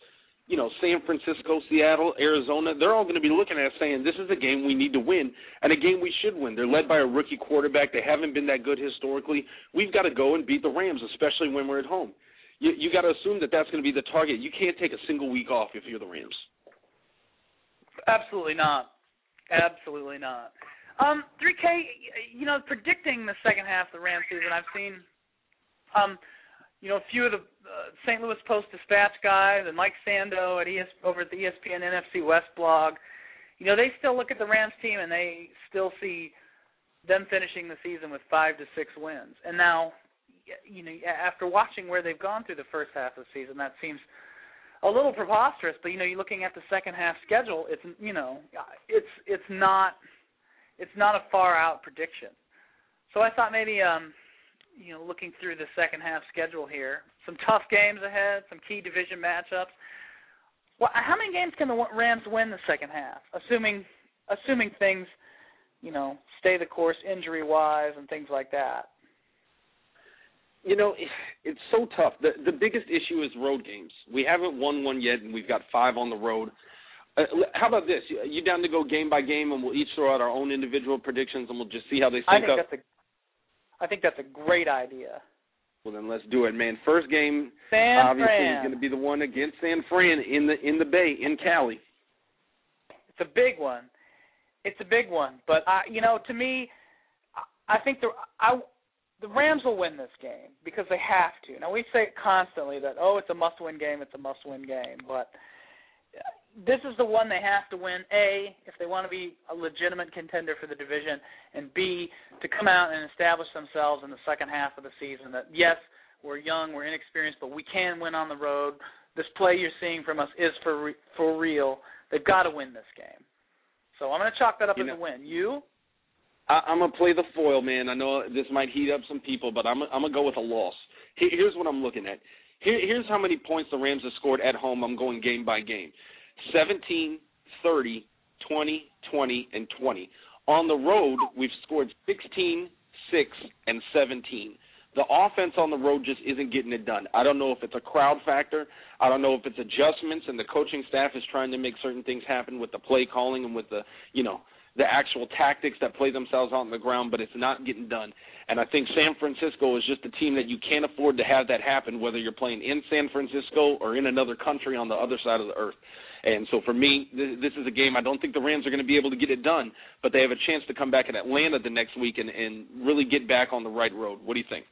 Speaker 4: you know, San Francisco, Seattle, Arizona, they're all going to be looking at saying, this is a game we need to win and a game we should win. They're led by a rookie quarterback. They haven't been that good historically. We've got to go and beat the Rams, especially when we're at home. You, you got to assume that that's going to be the target. You can't take a single week off if you're the Rams.
Speaker 2: Absolutely not. Absolutely not. Um, 3K, you know, predicting the second half of the Rams season, I've seen um, – you know, a few of the uh, St. Louis Post Dispatch guys and Mike Sando at ES over at the ESPN NFC West blog, you know, they still look at the Rams team and they still see them finishing the season with five to six wins. And now, you know, after watching where they've gone through the first half of the season, that seems a little preposterous. But you know, you're looking at the second half schedule. It's you know, it's it's not it's not a far out prediction. So I thought maybe um you know, looking through the second half schedule here, some tough games ahead, some key division matchups. Well, how many games can the Rams win the second half, assuming assuming things, you know, stay the course injury wise and things like that?
Speaker 4: You know, it's so tough. The the biggest issue is road games. We haven't won one yet, and we've got five on the road. Uh, how about this? You down to go game by game, and we'll each throw out our own individual predictions, and we'll just see how they sync
Speaker 2: I think
Speaker 4: up.
Speaker 2: That's a, I think that's a great idea.
Speaker 4: Well, then let's do it, man. First game
Speaker 2: San
Speaker 4: obviously
Speaker 2: Fran.
Speaker 4: is going to be the one against San Fran in the in the Bay in Cali.
Speaker 2: It's a big one. It's a big one, but I, you know, to me, I think the I the Rams will win this game because they have to. Now we say it constantly that oh, it's a must-win game, it's a must-win game, but this is the one they have to win. A, if they want to be a legitimate contender for the division, and B, to come out and establish themselves in the second half of the season. That yes, we're young, we're inexperienced, but we can win on the road. This play you're seeing from us is for re- for real. They've got to win this game. So I'm going to chalk that up
Speaker 4: You
Speaker 2: as
Speaker 4: know-
Speaker 2: a win. You?
Speaker 4: I, I'm gonna play the foil, man. I know this might heat up some people, but I'm I'm gonna go with a loss. Here, here's what I'm looking at. Here, here's how many points the Rams have scored at home. I'm going game by game: 17, 30, 20, 20, and 20. On the road, we've scored 16, 6, and 17. The offense on the road just isn't getting it done. I don't know if it's a crowd factor. I don't know if it's adjustments and the coaching staff is trying to make certain things happen with the play calling and with the, you know, the actual tactics that play themselves out on the ground, but it's not getting done. And I think San Francisco is just a team that you can't afford to have that happen, whether you're playing in San Francisco or in another country on the other side of the earth. And so for me, th- this is a game I don't think the Rams are going to be able to get it done, but they have a chance to come back in Atlanta the next week and, and really get back on the right road. What do you think?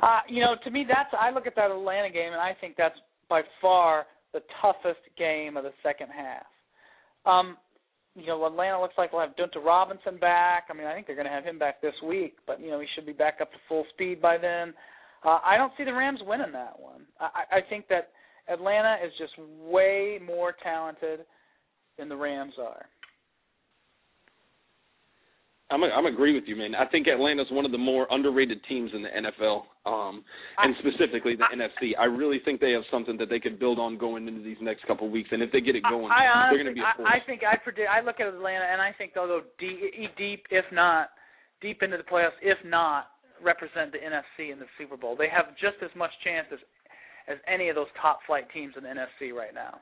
Speaker 2: Uh, you know, to me, that's I look at that Atlanta game, and I think that's by far the toughest game of the second half. Um, you know, Atlanta looks like we'll have Dunta Robinson back. I mean, I think they're going to have him back this week, but you know, he should be back up to full speed by then. Uh, I don't see the Rams winning that one. I, I think that Atlanta is just way more talented than the Rams are.
Speaker 4: I'm a, I'm agree with you, man. I think Atlanta's one of the more underrated teams in the NFL, um, and specifically the
Speaker 2: I-
Speaker 4: NFC. I really think they have something that they could build on going into these next couple of weeks, and if they get it going,
Speaker 2: I, I
Speaker 4: they're going to be a force.
Speaker 2: I, I think I predict. I look at Atlanta, and I think they'll go deep, deep, if not deep into the playoffs, if not represent the NFC in the Super Bowl. They have just as much chance as as any of those top flight teams in the NFC right now.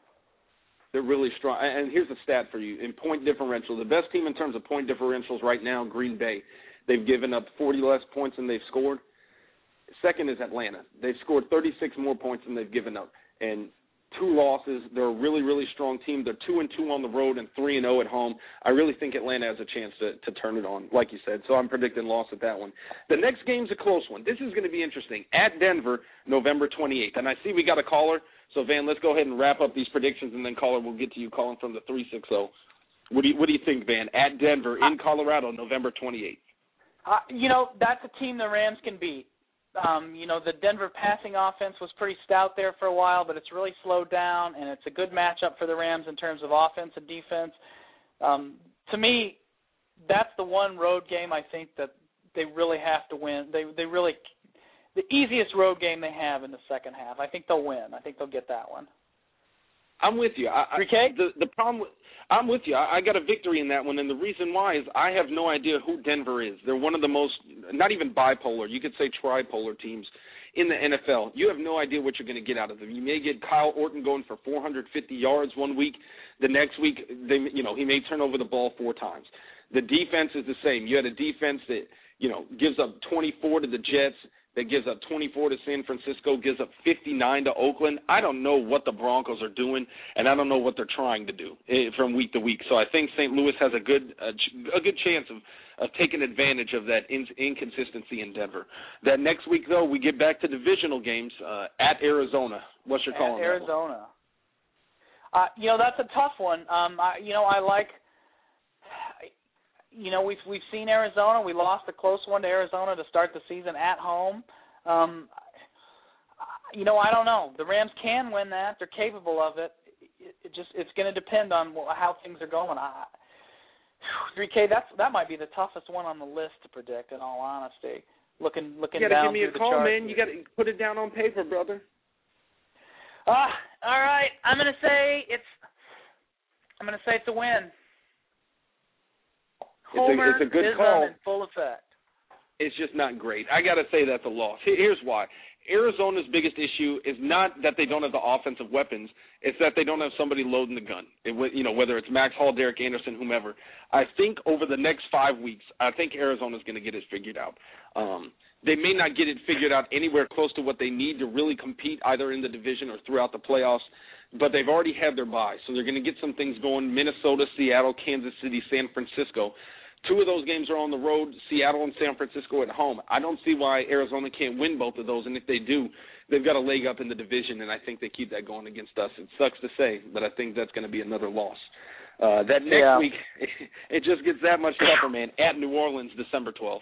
Speaker 4: They're really strong. And here's a stat for you in point differential. The best team in terms of point differentials right now, Green Bay. They've given up 40 less points than they've scored. Second is Atlanta. They've scored 36 more points than they've given up. And two losses. They're a really, really strong team. They're two and two on the road and three and zero at home. I really think Atlanta has a chance to to turn it on, like you said. So I'm predicting loss at that one. The next game's a close one. This is going to be interesting. At Denver, November 28th, and I see we got a caller. So Van, let's go ahead and wrap up these predictions, and then caller, we'll get to you calling from the three six zero. What do you What do you think, Van? At Denver in Colorado, November 28th.
Speaker 2: Uh, you know, that's a team the Rams can beat. Um, you know, the Denver passing offense was pretty stout there for a while, but it's really slowed down, and it's a good matchup for the Rams in terms of offense and defense. Um, to me, that's the one road game I think that they really have to win. They they really the easiest road game they have in the second half. I think they'll win. I think they'll get that one.
Speaker 4: I'm with you. I,
Speaker 2: I,
Speaker 4: the the problem, I'm with you. I, I got a victory in that one, and the reason why is I have no idea who Denver is. They're one of the most, not even bipolar, you could say tripolar teams in the NFL. You have no idea what you're going to get out of them. You may get Kyle Orton going for 450 yards one week. The next week, they, you know, he may turn over the ball four times. The defense is the same. You had a defense that, you know, gives up 24 to the Jets that gives up 24 to San Francisco, gives up 59 to Oakland. I don't know what the Broncos are doing, and I don't know what they're trying to do eh, from week to week. So I think St. Louis has a good a, a good chance of of taking advantage of that in, inconsistency in Denver. That next week though, we get back to divisional games uh, at Arizona. What's your call
Speaker 2: at Arizona. Uh, you know that's a tough one. Um, I, you know I like you know we've we've seen Arizona. We lost a close one to Arizona to start the season at home. Um, you know I don't know. The Rams can win that. They're capable of it. It, it just it's going to depend on how things are going. I, 3K that's that might be the toughest one on the list to predict. In all honesty, looking looking
Speaker 4: you
Speaker 2: gotta
Speaker 4: give me a call, man. You got to put it down on paper, brother.
Speaker 2: Ah, uh, all right. I'm gonna say it's. I'm gonna say it's a win. Homer
Speaker 4: it's a, it's a good call.
Speaker 2: in full effect.
Speaker 4: It's just not great. I got to say that's a loss. Here's why. Arizona's biggest issue is not that they don't have the offensive weapons; it's that they don't have somebody loading the gun. It, you know, whether it's Max Hall, Derek Anderson, whomever. I think over the next five weeks, I think Arizona's going to get it figured out. Um, they may not get it figured out anywhere close to what they need to really compete either in the division or throughout the playoffs. But they've already had their bye, so they're going to get some things going. Minnesota, Seattle, Kansas City, San Francisco. Two of those games are on the road, Seattle and San Francisco at home. I don't see why Arizona can't win both of those, and if they do, they've got a leg up in the division, and I think they keep that going against us. It sucks to say, but I think that's going to be another loss. Uh, that next
Speaker 2: yeah.
Speaker 4: week, *laughs* it just gets that much tougher, man. At New Orleans, December 12th.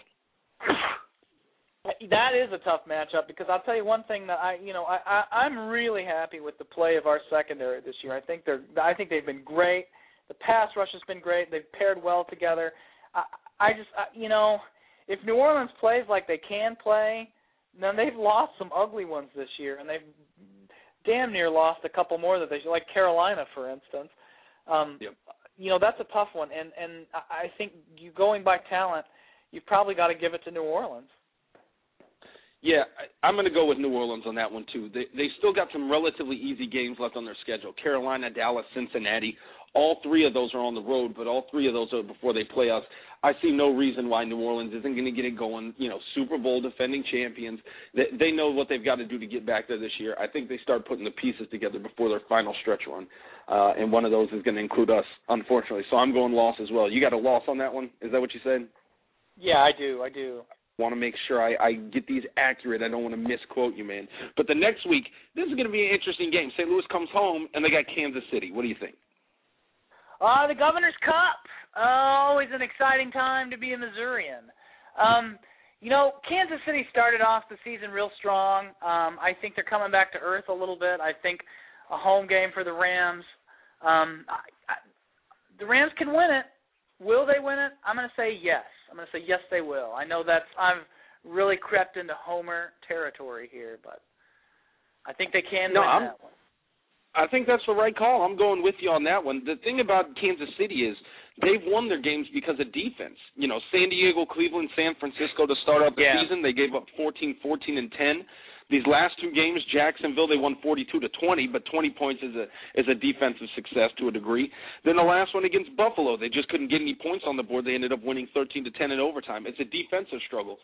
Speaker 2: That is a tough matchup because I'll tell you one thing that I, you know, I, I I'm really happy with the play of our secondary this year. I think they're, I think they've been great. The pass rush has been great. They've paired well together. I, I just, I, you know, if New Orleans plays like they can play, then they've lost some ugly ones this year, and they've damn near lost a couple more that they should, like Carolina, for instance. Um,
Speaker 4: yep.
Speaker 2: You know, that's a tough one, and and I think you going by talent, you've probably got to give it to New Orleans.
Speaker 4: Yeah, I, I'm going to go with New Orleans on that one too. They they still got some relatively easy games left on their schedule: Carolina, Dallas, Cincinnati. All three of those are on the road, but all three of those are before they play us. I see no reason why New Orleans isn't going to get it going. You know, Super Bowl defending champions. They, they know what they've got to do to get back there this year. I think they start putting the pieces together before their final stretch run, uh, and one of those is going to include us, unfortunately. So I'm going loss as well. You got a loss on that one? Is that what you said?
Speaker 2: Yeah, I do. I do
Speaker 4: want to make sure I, I get these accurate. I don't want to misquote you, man. But the next week, this is going to be an interesting game. St. Louis comes home, and they got Kansas City. What do you think?
Speaker 2: Uh, the Governor's Cup. Uh, always an exciting time to be a Missourian. Um, you know, Kansas City started off the season real strong. Um, I think they're coming back to earth a little bit. I think a home game for the Rams. Um, I, I, the Rams can win it. Will they win it? I'm going to say yes. I'm going to say yes, they will. I know that's I've really crept into Homer territory here, but I think they can
Speaker 4: no,
Speaker 2: win
Speaker 4: I'm,
Speaker 2: that one.
Speaker 4: I think that's the right call. I'm going with you on that one. The thing about Kansas City is they've won their games because of defense. You know, San Diego, Cleveland, San Francisco to start out the
Speaker 2: yeah.
Speaker 4: season, they gave up 14, 14, and 10. These last two games, Jacksonville, they won 42 to 20, but 20 points is a is a defensive success to a degree. Then the last one against Buffalo, they just couldn't get any points on the board. They ended up winning 13 to 10 in overtime. It's a defensive struggle.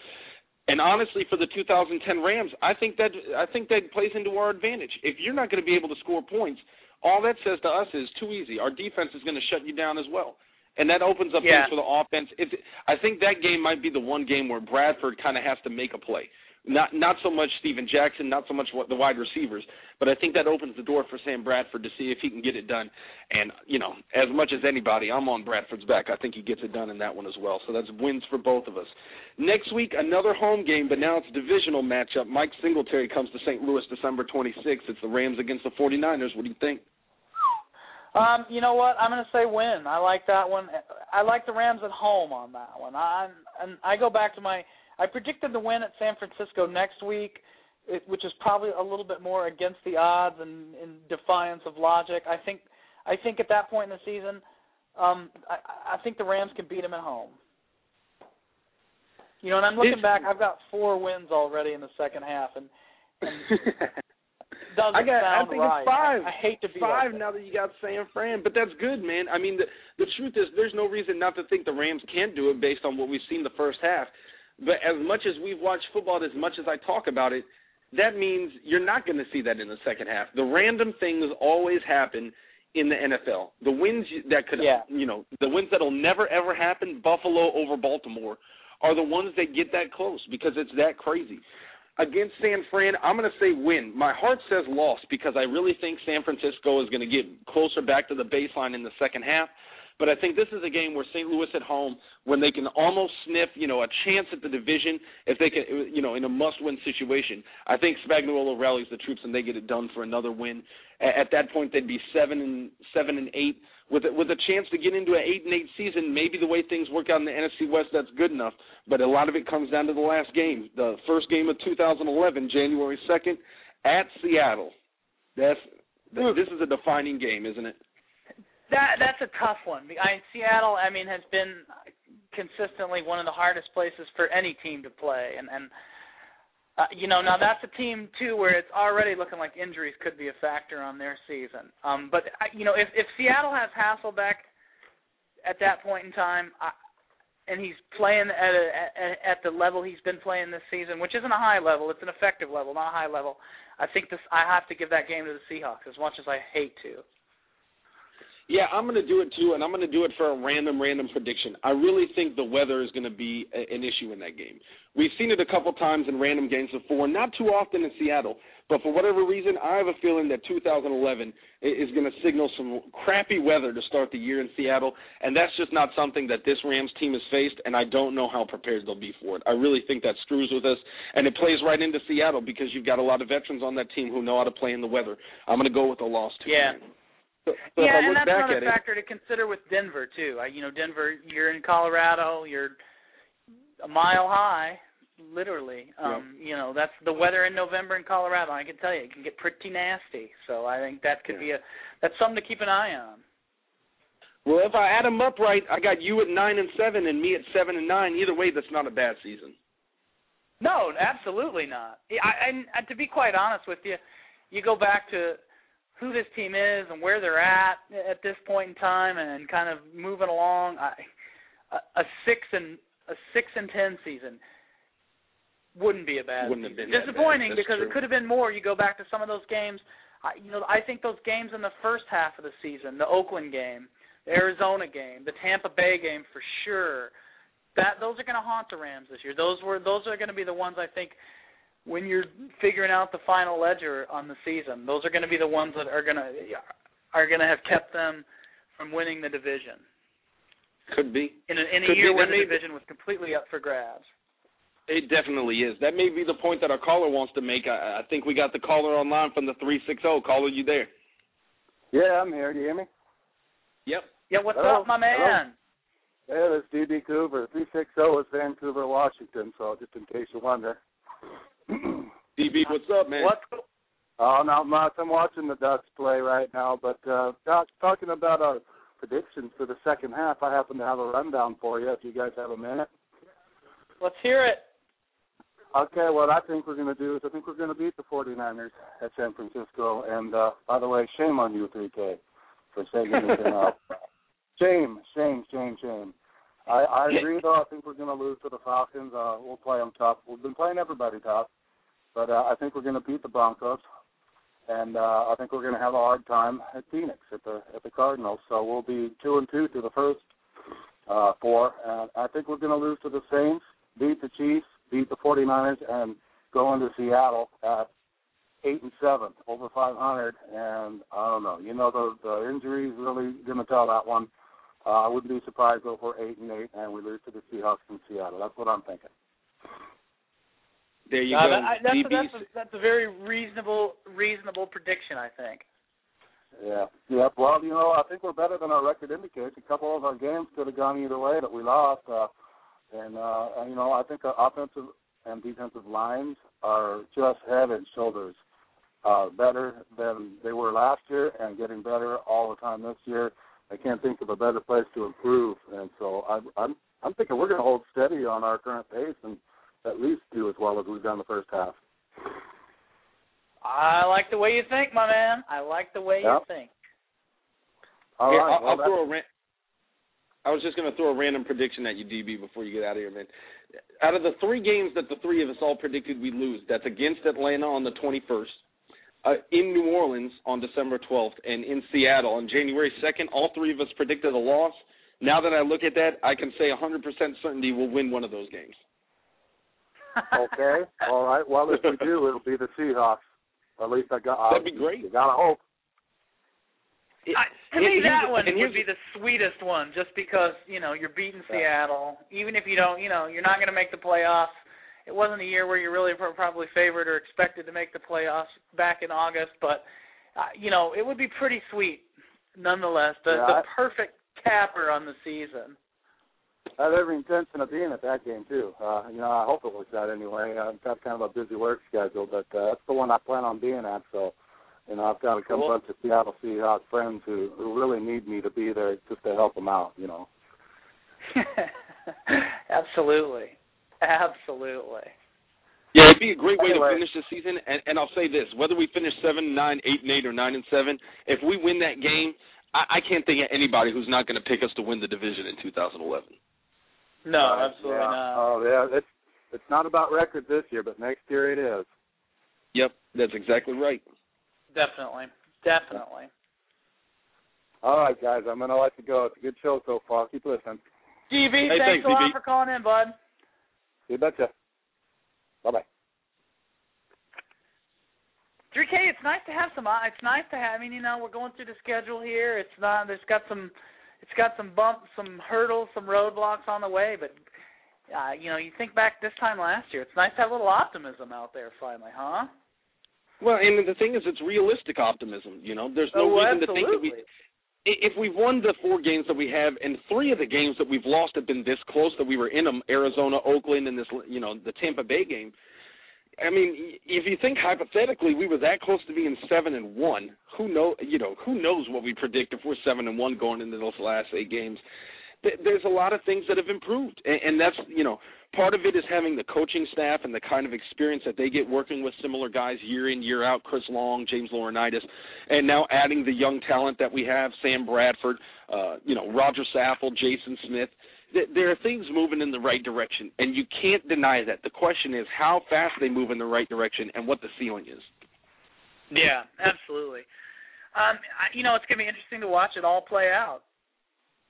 Speaker 4: And honestly, for the 2010 Rams, I think that I think that plays into our advantage. If you're not going to be able to score points, all that says to us is too easy. Our defense is going to shut you down as well, and that opens up
Speaker 2: yeah.
Speaker 4: things for the offense. If I think that game might be the one game where Bradford kind of has to make a play. Not not so much Steven Jackson, not so much what the wide receivers, but I think that opens the door for Sam Bradford to see if he can get it done. And you know, as much as anybody, I'm on Bradford's back. I think he gets it done in that one as well. So that's wins for both of us. Next week, another home game, but now it's divisional matchup. Mike Singletary comes to St. Louis December 26th. It's the Rams against the 49ers. What do you think?
Speaker 2: Um, you know what? I'm going to say win. I like that one. I like the Rams at home on that one. I and I go back to my I predicted the win at San Francisco next week, it, which is probably a little bit more against the odds and in defiance of logic. I think I think at that point in the season, um, I, I think the Rams can beat them at home. You know, and I'm looking
Speaker 4: It's-
Speaker 2: back. I've got four wins already in the second half, and, and *laughs* doesn't
Speaker 4: I got. I think
Speaker 2: right.
Speaker 4: it's five.
Speaker 2: I, I hate to be
Speaker 4: five now that you got San Fran, but that's good, man. I mean, the the truth is, there's no reason not to think the Rams can't do it based on what we've seen the first half. But as much as we've watched football, as much as I talk about it, that means you're not going to see that in the second half. The random things always happen in the NFL. The wins that could,
Speaker 2: Yeah.
Speaker 4: you know, the wins that'll never ever happen, Buffalo over Baltimore, are the ones that get that close because it's that crazy. Against San Fran, I'm going to say win. My heart says loss because I really think San Francisco is going to get closer back to the baseline in the second half. But I think this is a game where St. Louis at home, when they can almost sniff, you know, a chance at the division, if they can, you know, in a must-win situation. I think Spagnuolo rallies the troops and they get it done for another win. At that point, they'd be seven and seven and eight with a, with a chance to get into an eight and eight season. Maybe the way things work out in the NFC West, that's good enough. But a lot of it comes down to the last game, the first game of 2011, January 2nd, at Seattle. That's this is a defining game, isn't it?
Speaker 2: That that's a tough one. I Seattle, I mean, has been consistently one of the hardest places for any team to play, and and uh, you know now that's a team too where it's already looking like injuries could be a factor on their season. Um, but you know if if Seattle has Hasselbeck at that point in time, I, and he's playing at, a, at at the level he's been playing this season, which isn't a high level, it's an effective level, not a high level. I think this I have to give that game to the Seahawks as much as I hate to.
Speaker 4: Yeah, I'm going to do it too, and I'm going to do it for a random, random prediction. I really think the weather is going to be a, an issue in that game. We've seen it a couple times in random games before, not too often in Seattle, but for whatever reason, I have a feeling that 2011 is going to signal some crappy weather to start the year in Seattle, and that's just not something that this Rams team has faced, and I don't know how prepared they'll be for it. I really think that screws with us, and it plays right into Seattle because you've got a lot of veterans on that team who know how to play in the weather. I'm going to go with a loss too.
Speaker 2: Yeah.
Speaker 4: man. So, so
Speaker 2: yeah, and that's another
Speaker 4: it,
Speaker 2: factor to consider with Denver too. I, you know, Denver, you're in Colorado, you're a mile high, literally. Um, You know, that's the weather in November in Colorado. I can tell you, it can get pretty nasty. So I think that could be a that's something to keep an eye on.
Speaker 4: Well, if I add them up right, I got you at nine and seven, and me at seven and nine. Either way, that's not a bad season.
Speaker 2: No, absolutely not. Yeah, I, and uh, to be quite honest with you, you go back to who this team is and where they're at at this point in time, and kind of moving along. I, a, a six and a six and ten season wouldn't be a bad
Speaker 4: Wouldn't have
Speaker 2: season.
Speaker 4: been that bad.
Speaker 2: Disappointing because
Speaker 4: true.
Speaker 2: it could have been more. You go back to some of those games. I, you know, I think those games in the first half of the season, the Oakland game, the Arizona game, the Tampa Bay game for sure. That those are going to haunt the Rams this year. Those were those are going to be the ones I think when you're figuring out the final ledger on the season. Those are going to be the ones that are going to are going to have kept them from winning the division
Speaker 4: Could be.
Speaker 2: in a, in a
Speaker 4: Could be.
Speaker 2: year where
Speaker 4: That
Speaker 2: the
Speaker 4: may-
Speaker 2: division was completely up for grabs.
Speaker 4: It definitely is. That may be the point that our caller wants to make. I, I think we got the caller online from the three six zero. Caller, you there?
Speaker 5: Yeah, I'm here. Do you hear me?
Speaker 4: Yep.
Speaker 2: Yeah, what's
Speaker 5: Hello?
Speaker 2: up, my man?
Speaker 5: Yeah, this is DB Cooper. 360 is Vancouver, Washington, so just in case you wonder. *clears throat*
Speaker 4: DB, what's up, man?
Speaker 2: What's
Speaker 5: Oh, not much. I'm watching the Ducks play right now, but uh, Doc, talking about our predictions for the second half, I happen to have a rundown for you if you guys have a minute.
Speaker 2: let's hear it.
Speaker 5: Okay, what I think we're going to do is I think we're going to beat the 49ers at San Francisco. And uh, by the way, shame on you, 3K, for saying anything else. Shame, shame, shame, shame. I, I agree, though. I think we're going to lose to the Falcons. Uh, we'll play them tough. We've been playing everybody tough, but uh, I think we're going to beat the Broncos, and uh, I think we're going to have a hard time at Phoenix at the at the Cardinals. So we'll be two and two through the first uh, four, and I think we're going to lose to the Saints, beat the Chiefs, beat the 49ers, and going to Seattle at eight and seven, over 500, and I don't know. You know, the the injuries really going to tell that one. Uh, I wouldn't be surprised if we're eight and eight and we lose to the Seahawks in Seattle. That's what I'm thinking.
Speaker 4: There you
Speaker 2: Uh,
Speaker 4: go.
Speaker 2: that- I- that's, a, that's, a, that's a very reasonable reasonable prediction, I think.
Speaker 5: Yeah. Yeah. Well, you know, I think we're better than our record indicates. A couple of our games could have gone either way, but we lost. Uh, and, uh, and you know, I think our offensive and defensive lines are just head and shoulders uh, better than they were last year, and getting better all the time this year. I can't think of a better place to improve, and so I'm I'm, I'm thinking we're going to hold steady on our current pace and at least do as well as we've done the first half.
Speaker 2: I like the way you think, my man. I like the way
Speaker 5: Yep.
Speaker 2: you think.
Speaker 5: All
Speaker 4: yeah,
Speaker 5: right.
Speaker 4: I'll,
Speaker 5: well,
Speaker 4: I'll throw a ran- I was just going to throw a random prediction at you, DB, before you get out of here, man. Out of the three games that the three of us all predicted we'd lose, that's against Atlanta on the 21st, uh, in New Orleans on December 12th, and in Seattle on January 2nd. All three of us predicted a loss. Now that I look at that, I can say 100% certainty we'll win one of those games.
Speaker 5: Okay. All right. Well, if we do, it'll be the Seahawks. At least I got.
Speaker 4: That'd be great.
Speaker 5: You gotta hope.
Speaker 2: I, to
Speaker 4: And
Speaker 2: me, that
Speaker 4: the-
Speaker 2: one would be the sweetest one, just because you know you're beating
Speaker 5: Yeah.
Speaker 2: Seattle. Even if you don't, you know, you're not going to make the playoffs. It wasn't a year where you really probably favored or expected to make the playoffs back in August, but uh, you know, it would be pretty sweet, nonetheless. The
Speaker 5: Yeah,
Speaker 2: the
Speaker 5: I-
Speaker 2: perfect capper on the season.
Speaker 5: I have every intention of being at that game too. Uh, you know, I hope it works out anyway. I've got kind of a busy work schedule, but uh, that's the one I plan on being at. So, you know, I've got a couple
Speaker 2: Cool.
Speaker 5: bunch of Seattle Seahawks friends who who really need me to be there just to help them out. You know. *laughs*
Speaker 2: Absolutely, absolutely.
Speaker 4: Yeah, it'd be a great way
Speaker 5: Anyway.
Speaker 4: to finish the season. And, and I'll say this: whether we finish seven, nine, eight, and eight, or nine and seven, if we win that game, I, I can't think of anybody who's not going to pick us to win the division in 2011.
Speaker 2: No,
Speaker 5: Uh,
Speaker 2: absolutely
Speaker 5: yeah.
Speaker 2: not.
Speaker 5: Oh yeah, it's it's not about records this year, but next year it is.
Speaker 4: Yep, that's exactly right.
Speaker 2: Definitely, definitely.
Speaker 5: All right, guys, I'm gonna let you go. It's a good show so far. Keep listening.
Speaker 2: DB,
Speaker 4: Hey,
Speaker 2: thanks,
Speaker 4: thanks,
Speaker 2: a lot
Speaker 4: DB.
Speaker 2: for calling in, bud.
Speaker 5: You betcha. Bye bye.
Speaker 2: 3K, it's nice to have some. It's nice to have. I mean, you know, we're going through the schedule here. It's not. There's got some. It's got some bumps, some hurdles, some roadblocks on the way. But uh, you know, you think back this time last year. It's nice to have a little optimism out there finally, huh?
Speaker 4: Well, and the thing is, it's realistic optimism. You know, there's no
Speaker 2: oh,
Speaker 4: reason
Speaker 2: absolutely.
Speaker 4: to think that we. If we've won the four games that we have, and three of the games that we've lost have been this close that we were in them, Arizona, Oakland, and this, you know, the Tampa Bay game. I mean, if you think hypothetically, we were that close to being seven and one. Who know? You know, who knows what we predict if we're seven and one going into those last eight games? There's a lot of things that have improved, and, that's you know, part of it is having the coaching staff and the kind of experience that they get working with similar guys year in year out. Chris Long, James Laurinaitis, and now adding the young talent that we have, Sam Bradford, uh, you know, Roger Saffold, Jason Smith th- there are things moving in the right direction, and you can't deny that. The question is how fast they move in the right direction and what the ceiling is.
Speaker 2: Yeah, absolutely. Um, I, you know, it's gonna be interesting to watch it all play out.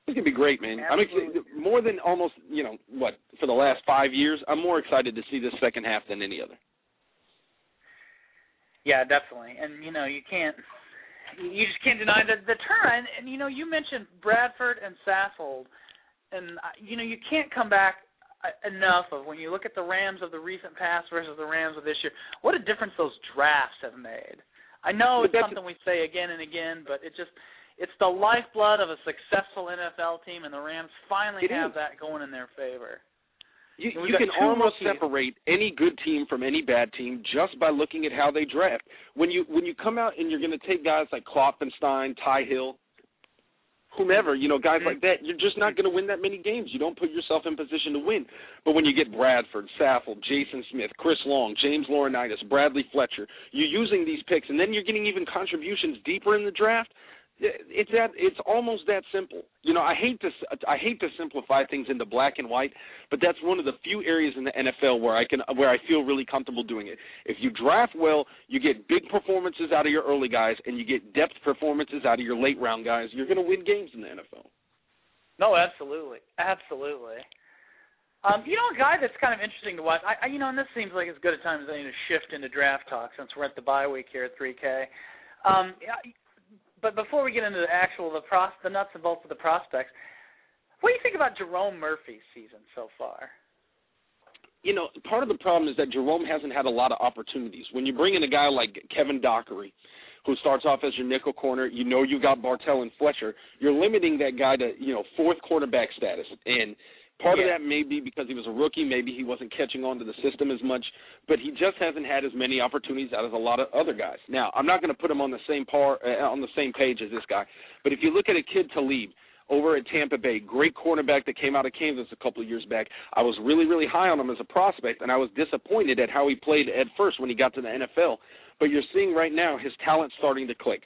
Speaker 4: It's gonna be great, man. I'm
Speaker 2: Absolutely.
Speaker 4: excited more than almost you know what for the last five years. I'm more excited to see this second half than any other.
Speaker 2: Yeah, definitely. And you know, you can't you just can't deny the the turn. And, and you know, you mentioned Bradford and Saffold, and uh, you know, you can't come back uh, enough of when you look at the Rams of the recent past versus the Rams of this year. What a difference those drafts have made. I know it's something we say again and again, but it just it's the lifeblood of a successful NFL team, and the Rams finally
Speaker 4: It
Speaker 2: have
Speaker 4: is.
Speaker 2: that going in their favor.
Speaker 4: You, you can almost separate any good team from any bad team just by looking at how they draft. When you when you come out and you're going to take guys like Klopfenstein, Tye Hill, whomever, you know, guys mm-hmm. like that, you're just not going to win that many games. You don't put yourself in position to win. But when you get Bradford, Saffold, Jason Smith, Chris Long, James Laurinaitis, Bradley Fletcher, you're using these picks, and then you're getting even contributions deeper in the draft. It's that. It's almost that simple. You know, I hate to I hate to simplify things into black and white, but that's one of the few areas in the NFL where I can where I feel really comfortable doing it. If you draft well, you get big performances out of your early guys, and you get depth performances out of your late round guys. You're going to win games in the NFL.
Speaker 2: No, absolutely, absolutely. Um, you know, a guy that's kind of interesting to watch. I, I you know, and this seems like as good a time as any to shift into draft talk since we're at the bye week here at 3K. Um, but before we get into the actual the pros, the nuts and bolts of the prospects, what do you think about Jerome Murphy's season so far?
Speaker 4: You know, part of the problem is that Jerome hasn't had a lot of opportunities. When you bring in a guy like Kevin Dockery, who starts off as your nickel corner, you know you've got Bartell and Fletcher. You're limiting that guy to you know fourth quarterback status, and Part yeah. of that may be because he was a rookie, maybe he wasn't catching on to the system as much, but he just hasn't had as many opportunities out as a lot of other guys. Now, I'm not going to put him on the same par uh, on the same page as this guy, but if you look at a kid Talib over at Tampa Bay, great cornerback that came out of Kansas a couple of years back. I was really really high on him as a prospect and I was disappointed at how he played at first when he got to the NFL. But you're seeing right now his talent starting to click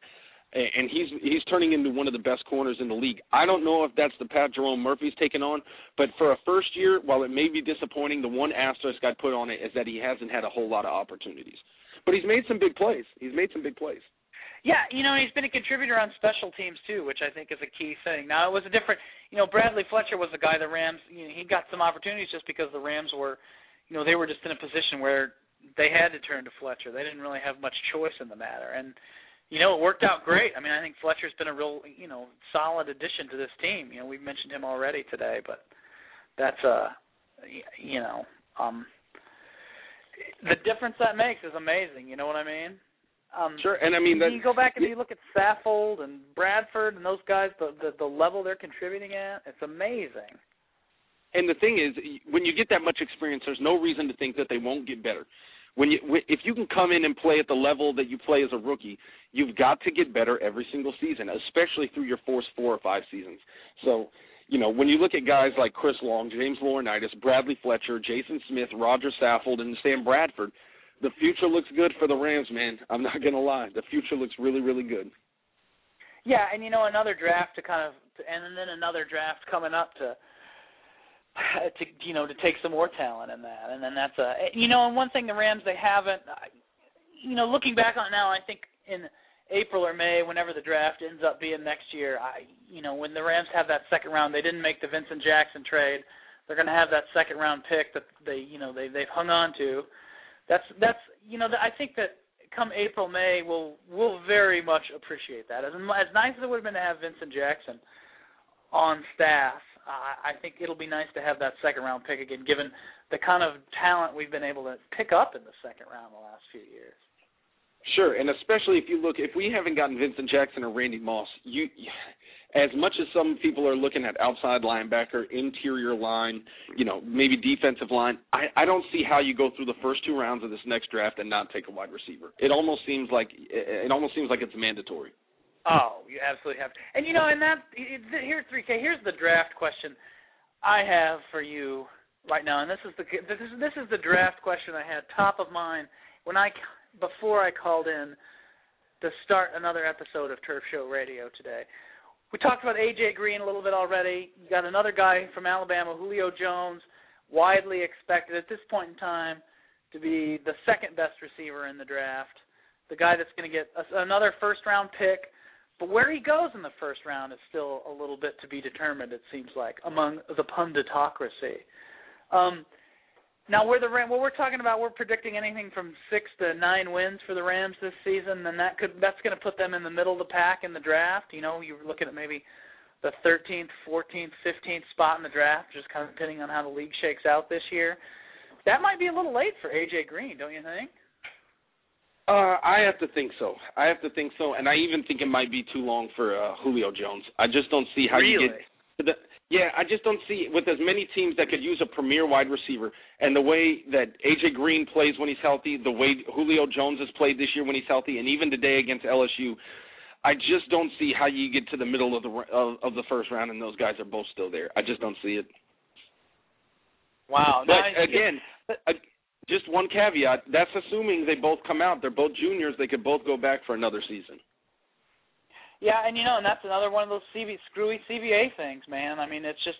Speaker 4: and he's he's turning into one of the best corners in the league. I don't know if that's the path Jerome Murphy's taken on, but for a first year, while it may be disappointing, the one asterisk I'd put on it is that he hasn't had a whole lot of opportunities. But he's made some big plays. He's made some big plays.
Speaker 2: Yeah, you know, he's been a contributor on special teams too, which I think is a key thing. Now it was a different, you know, Bradley Fletcher was the guy the Rams. You know, he got some opportunities just because the Rams were, you know, they were just in a position where they had to turn to Fletcher. They didn't really have much choice in the matter, and you know, it worked out great. I mean, I think Fletcher's been a real, you know, solid addition to this team. You know, we've mentioned him already today, but that's uh you know, um the difference that makes is amazing, you know what I mean? Um
Speaker 4: Sure, and I mean that
Speaker 2: you go back and you look at Saffold and Bradford and those guys, the, the the level they're contributing at, it's amazing.
Speaker 4: And the thing is, when you get that much experience, there's no reason to think that they won't get better when you if you can come in and play at the level that you play as a rookie, you've got to get better every single season, especially through your first four or five seasons. So, you know, when you look at guys like Chris Long, James Laurinaitis, Bradley Fletcher, Jason Smith, Roger Saffold, and Sam Bradford, the future looks good for the Rams, man. I'm not gonna lie, the future looks really, really good.
Speaker 2: Yeah, and you know another draft to kind of, and then another draft coming up to *sighs* to you know to take some more talent in that, and then that's a you know and one thing the Rams they haven't you know looking back on now I think in April or May whenever the draft ends up being next year I you know when the Rams have that second round they didn't make the Vincent Jackson trade. They're going to have that second round pick that they you know they they've hung on to. That's that's you know I think that come April May we'll we'll very much appreciate that. As as nice as it would have been to have Vincent Jackson on staff uh, I think it'll be nice to have that second round pick again, given the kind of talent we've been able to pick up in the second round the last few years.
Speaker 4: Sure, and especially if you look, if we haven't gotten Vincent Jackson or Randy Moss, you, as much as some people are looking at outside linebacker, interior line, you know, maybe defensive line, I, I don't see how you go through the first two rounds of this next draft and not take a wide receiver. It almost seems like it almost seems like it's mandatory.
Speaker 2: Oh, you absolutely have. And you know, and that here's three K. Here's the draft question I have for you right now, and this is the this is this is the draft question I had top of mind when I before I called in to start another episode of Turf Show Radio today. We talked about AJ Green a little bit already. You got another guy from Alabama, Julio Jones, widely expected at this point in time to be the second best receiver in the draft. The guy that's going to get another first round pick but where he goes in the first round is still a little bit to be determined. It seems like among the punditocracy. Um, now, where the Ram, what we're talking about, we're predicting anything from six to nine wins for the Rams this season, and that could that's going to put them in the middle of the pack in the draft. You know, you're looking at maybe the 13th, 14th, 15th spot in the draft, just kind of depending on how the league shakes out this year. That might be a little late for AJ Green, don't you think?
Speaker 4: Uh, I have to think so. I have to think so, and I even think it might be too long for uh, Julio Jones. I just don't see how
Speaker 2: really?
Speaker 4: you get to the. Yeah, I just don't see with as many teams that could use a premier wide receiver, and the way that AJ Green plays when he's healthy, the way Julio Jones has played this year when he's healthy, and even today against LSU, I just don't see how you get to the middle of the of, of the first round and those guys are both still there. I just don't see it.
Speaker 2: Wow.
Speaker 4: But again, just one caveat. That's assuming they both come out. They're both juniors. They could both go back for another season.
Speaker 2: Yeah, and you know, and that's another one of those CV, screwy CBA things, man. I mean, it's just,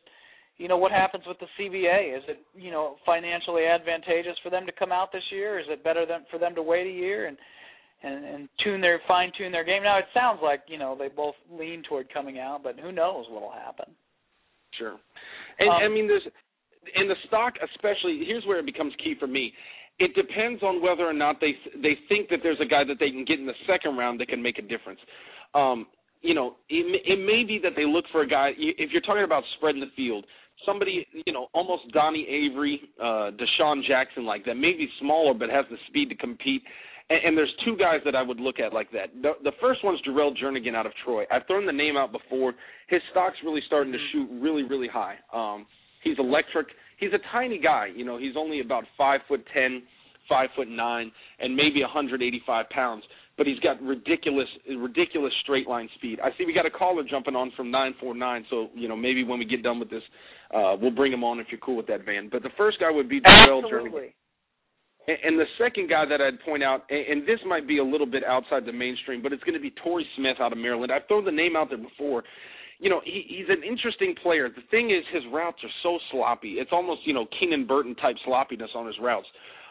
Speaker 2: you know, what happens with the CBA? Is it, you know, financially advantageous for them to come out this year? Is it better than for them to wait a year and and and tune their fine tune their game? Now it sounds like you know they both lean toward coming out, but who knows what'll happen?
Speaker 4: Sure, and
Speaker 2: um,
Speaker 4: I mean, there's and the stock, especially, here's where it becomes key for me. It depends on whether or not they they think that there's a guy that they can get in the second round that can make a difference. Um, you know, it, it may be that they look for a guy. If you're talking about spreading the field, somebody, you know, almost Donnie Avery, uh, DeSean Jackson like that, maybe smaller but has the speed to compete. And, and there's two guys that I would look at like that. The, the first one's Jerrel Jernigan out of Troy. I've thrown the name out before. His stock's really starting to shoot really, really high. Um, he's electric. He's a tiny guy. You know, he's only about five foot ten, five foot nine, and maybe 185 pounds but he's got ridiculous ridiculous straight line speed. I see we got a caller jumping on from 949, so you know maybe when we get done with this, uh, we'll bring him on if you're cool with that, Van. But the first guy would be Darrell
Speaker 2: Absolutely.
Speaker 4: And, and the second guy that I'd point out, and, and this might be a little bit outside the mainstream, but it's going to be Torrey Smith out of Maryland. I've thrown the name out there before. You know, he, he's an interesting player. The thing is, his routes are so sloppy. It's almost you know Keenan Burton type sloppiness on his routes.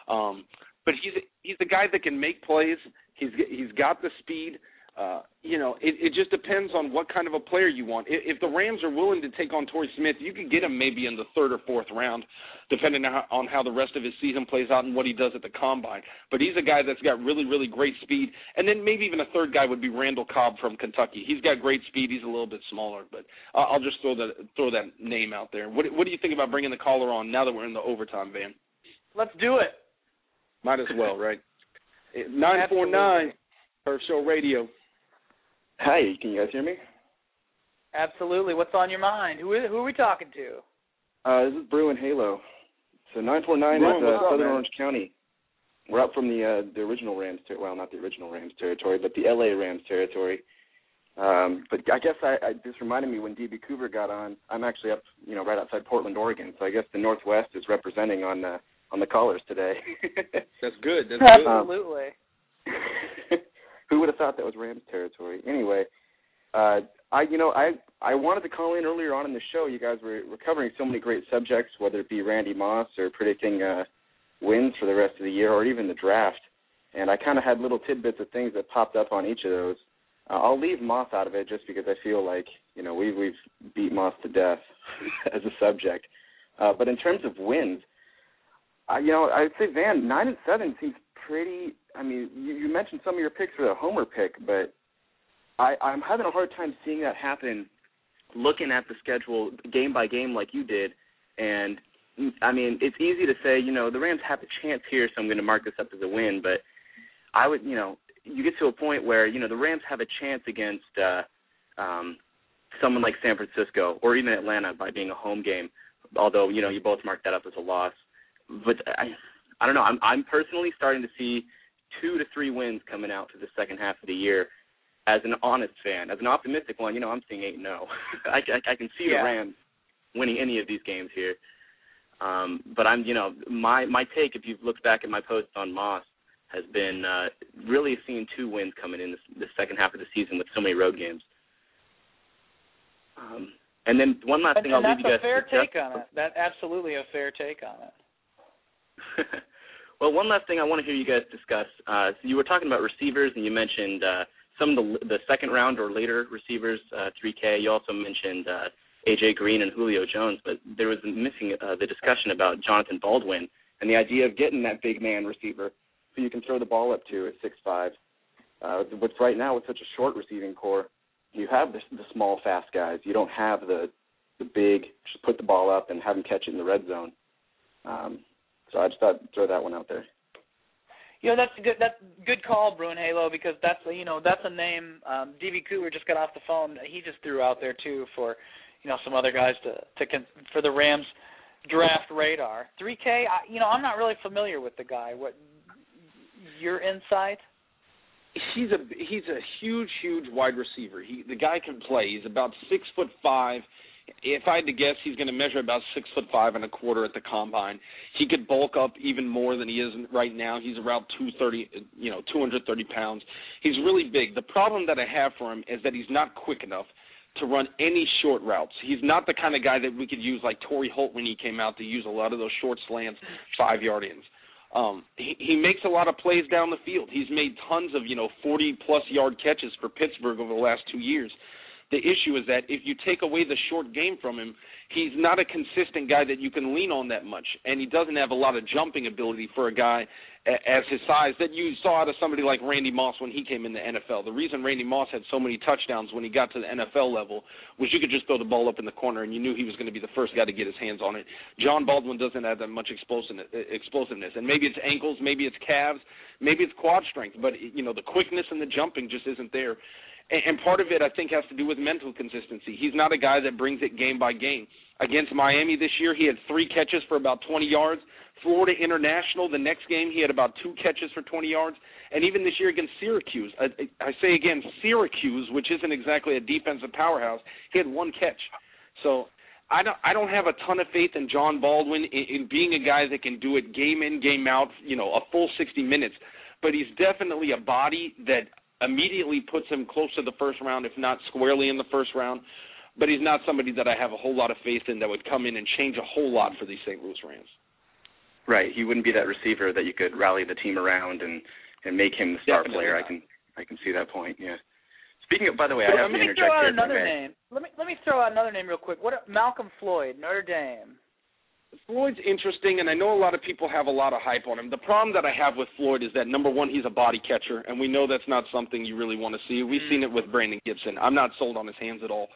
Speaker 4: Um, but he's he's a guy that can make plays. He's he's got the speed. Uh, you know, it, it just depends on what kind of a player you want. If, if the Rams are willing to take on Torrey Smith, you could get him maybe in the third or fourth round, depending on how, on how the rest of his season plays out and what he does at the combine. But he's a guy that's got really, really great speed. And then maybe even a third guy would be Randall Cobb from Kentucky. He's got great speed. He's a little bit smaller, but I'll just throw that throw that name out there. What What do you think about bringing the caller on now that we're in the overtime, Van?
Speaker 2: Let's do it.
Speaker 4: Might as well, right? *laughs* Nine four nine, Turf Show Radio.
Speaker 6: Hi, can you guys hear me?
Speaker 2: Absolutely. What's on your mind? Who is, who are we talking to?
Speaker 6: Uh, this is Bruin Halo. So nine four nine is uh, Southern Orange County. We're up from the uh, the original Rams ter- well, not the original Rams territory, but the LA Rams territory. Um, but I guess I, I this reminded me when DB Cooper got on. I'm actually up, you know, right outside Portland, Oregon. So I guess the Northwest is representing on uh, on the callers today. *laughs*
Speaker 4: That's good. That's
Speaker 2: good. Absolutely.
Speaker 6: Who would have thought that was Rams territory? Anyway, uh, I you know I I wanted to call in earlier on in the show. You guys were, were covering so many great subjects, whether it be Randy Moss or predicting uh, wins for the rest of the year, or even the draft. And I kind of had little tidbits of things that popped up on each of those. Uh, I'll leave Moss out of it just because I feel like you know we we've beat Moss to death *laughs* as a subject. Uh, but in terms of wins, I, you know, I'd say Van nine and seven seems pretty. I mean, you, you mentioned some of your picks for the homer pick, but I, I'm having a hard time seeing that happen. Looking at the schedule game by game, like you did, and I mean, it's easy to say, you know, the Rams have a chance here, so I'm going to mark this up as a win. But I would, you know, you get to a point where you know the Rams have a chance against uh, um, someone like San Francisco or even Atlanta by being a home game. Although you know you both mark that up as a loss but I, I don't know. I'm I'm personally starting to see two to three wins coming out for the second half of the year. As an honest fan, as an optimistic one, you know, I'm seeing eight and zero. *laughs* I, I I can see
Speaker 2: yeah.
Speaker 6: the Rams winning any of these games here. Um, but I'm, you know, my my take, if you've looked back at my posts on Moss, has been uh, really seeing two wins coming in this, the second half of the season with so many road games. Um, and then one last
Speaker 2: and,
Speaker 6: thing
Speaker 2: and
Speaker 6: I'll leave you guys.
Speaker 2: That's a fair take on it. That absolutely a fair take on it. *laughs*
Speaker 6: well, one last thing I want to hear you guys discuss. Uh, so you were talking about receivers, and you mentioned uh, some of the the second round or later receivers, uh, 3K. You also mentioned uh, AJ Green and Julio Jones, but there was missing uh, the discussion about Jonathan Baldwin and the idea of getting that big man receiver who you can throw the ball up to at six five. Uh, what's right now with such a short receiving corps, you have the, the small, fast guys. You don't have the the big, just put the ball up and have them catch it in the red zone. Um, so I just thought throw that one out there.
Speaker 2: You know that's a good that's good call, Bruin Halo, because that's you know that's a name. Um, DB Cooper just got off the phone. He just threw out there too for you know some other guys to to con- for the Rams draft radar. 3K, I, you know I'm not really familiar with the guy. What your insight?
Speaker 4: He's a he's a huge huge wide receiver. He the guy can play. He's about six foot five if I had to guess, he's going to measure about six foot five and a quarter at the combine. He could bulk up even more than he is right now. He's around two thirty, you know, two hundred thirty pounds. He's really big. The problem that I have for him is that he's not quick enough to run any short routes. He's not the kind of guy that we could use like Torry Holt when he came out to use a lot of those short slants, five yard ins. Um, he, he makes a lot of plays down the field. He's made tons of you know forty plus yard catches for Pittsburgh over the last two years The issue is that if you take away the short game from him, he's not a consistent guy that you can lean on that much, and he doesn't have a lot of jumping ability for a guy as his size that you saw out of somebody like Randy Moss when he came in the NFL. The reason Randy Moss had so many touchdowns when he got to the NFL level was you could just throw the ball up in the corner and you knew he was going to be the first guy to get his hands on it. John Baldwin doesn't have that much explosiveness, and maybe it's ankles, maybe it's calves, maybe it's quad strength, but you know the quickness and the jumping just isn't there. And part of it, I think, has to do with mental consistency. He's not a guy that brings it game by game. Against Miami this year, he had three catches for about 20 yards. Florida International, the next game, he had about two catches for 20 yards. And even this year against Syracuse, I, I say again, Syracuse, which isn't exactly a defensive powerhouse, he had one catch. So I don't I don't have a ton of faith in John Baldwin in, in being a guy that can do it game in game out, you know, a full 60 minutes. But he's definitely a body that immediately puts him close to the first round, if not squarely in the first round. But he's not somebody that I have a whole lot of faith in that would come in and change a whole lot for these St. Louis Rams.
Speaker 6: Right. He wouldn't be that receiver that you could rally the team around and and make him the star
Speaker 4: Definitely
Speaker 6: player.
Speaker 4: not.
Speaker 6: I can I can see that point. Yeah. Speaking of, by the way,
Speaker 2: Let
Speaker 6: I have
Speaker 2: me
Speaker 6: to interject
Speaker 2: throw out
Speaker 6: here.
Speaker 2: another name. Let me let me throw out another name real quick. What Malcolm Floyd, Notre Dame.
Speaker 4: Floyd's interesting, and I know a lot of people have a lot of hype on him. The problem that I have with Floyd is that number one, he's a body catcher, and we know that's not something you really want to see. We've mm. seen it with Brandon Gibson. I'm not sold on his hands at all.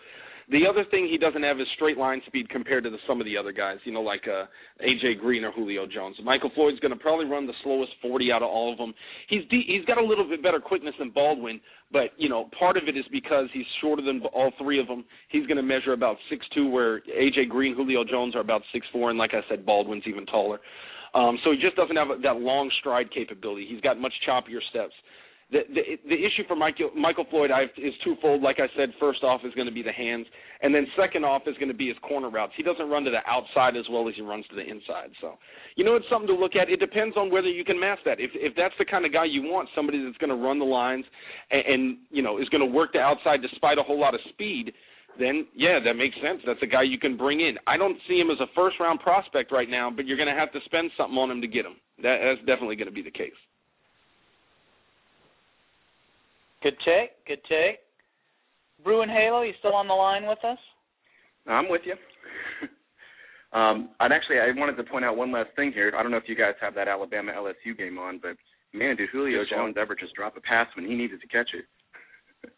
Speaker 4: The other thing he doesn't have is straight line speed compared to the, some of the other guys, you know, like uh, AJ Green or Julio Jones. Michael Floyd's going to probably run the slowest 40 out of all of them. He's de- he's got a little bit better quickness than Baldwin, but you know, part of it is because he's shorter than all three of them. He's going to measure about six two, where AJ Green, Julio Jones are about six four, and like I said, Baldwin's even taller. Um, so he just doesn't have that long stride capability. He's got much choppier steps the the, issue for Michael Michael Floyd I've, is twofold. Like I said, first off is going to be the hands, and then second off is going to be his corner routes. He doesn't run to the outside as well as he runs to the inside. So, you know, it's something to look at. It depends on whether you can match that. If if that's the kind of guy you want, somebody that's going to run the lines and, and you know is going to work the outside despite a whole lot of speed. Then yeah, that makes sense. That's a guy you can bring in. I don't see him as a first round prospect right now, but you're going to have to spend something on him to get him. That, that's definitely going to be the case.
Speaker 2: Good take. Good take. Bruin Halo, you still on the line with us?
Speaker 6: I'm with you. *laughs* um, and actually, I wanted to point out one last thing here. I don't know if you guys have that Alabama LSU game on, but man, did Julio Jones ever just drop a pass when he needed to catch it?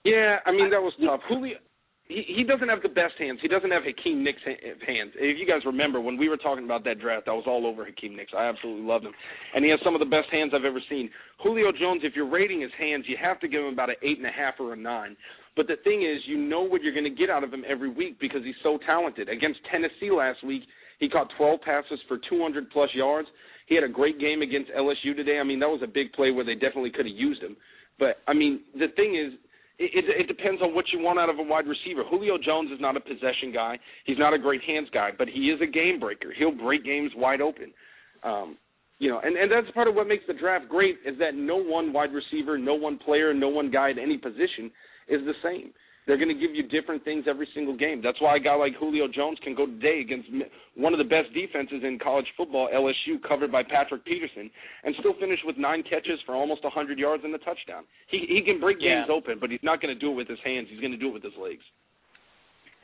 Speaker 4: Yeah, I mean that was *laughs* tough. Julio, he he doesn't have the best hands. He doesn't have Hakeem Nicks' hands. If you guys remember when we were talking about that draft, I was all over Hakeem Nicks. I absolutely loved him, and he has some of the best hands I've ever seen. Julio Jones, if you're rating his hands, you have to give him about an eight and a half or a nine. But the thing is, you know what you're going to get out of him every week because he's so talented. Against Tennessee last week, he caught 12 passes for 200 plus yards. He had a great game against LSU today. I mean, that was a big play where they definitely could have used him. But I mean, the thing is, it, it, depends on what you want out of a wide receiver. Julio Jones is not a possession guy. He's not a great hands guy, but he is a game breaker. He'll break games wide open. Um, you know, and and that's part of what makes the draft great is that no one wide receiver, no one player, no one guy at any position is the same. They're going to give you different things every single game. That's why a guy like Julio Jones can go today against one of the best defenses in college football, LSU, covered by Patrick Peterson, and still finish with nine catches for almost 100 yards and a touchdown. He he can break
Speaker 2: Yeah.
Speaker 4: games open, but he's not going to do it with his hands. He's going to do it with his legs.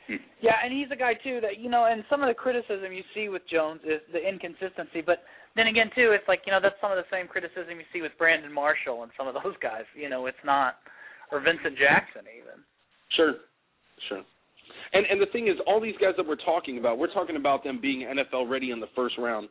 Speaker 4: Hmm.
Speaker 2: Yeah, and he's a guy too that you know, and some of the criticism you see with Jones is the inconsistency. But then again, too, it's like you know that's some of the same criticism you see with Brandon Marshall and some of those guys. You know, it's not or Vincent Jackson even.
Speaker 4: Sure, sure. And and the thing is, all these guys that we're talking about, we're talking about them being NFL ready in the first round,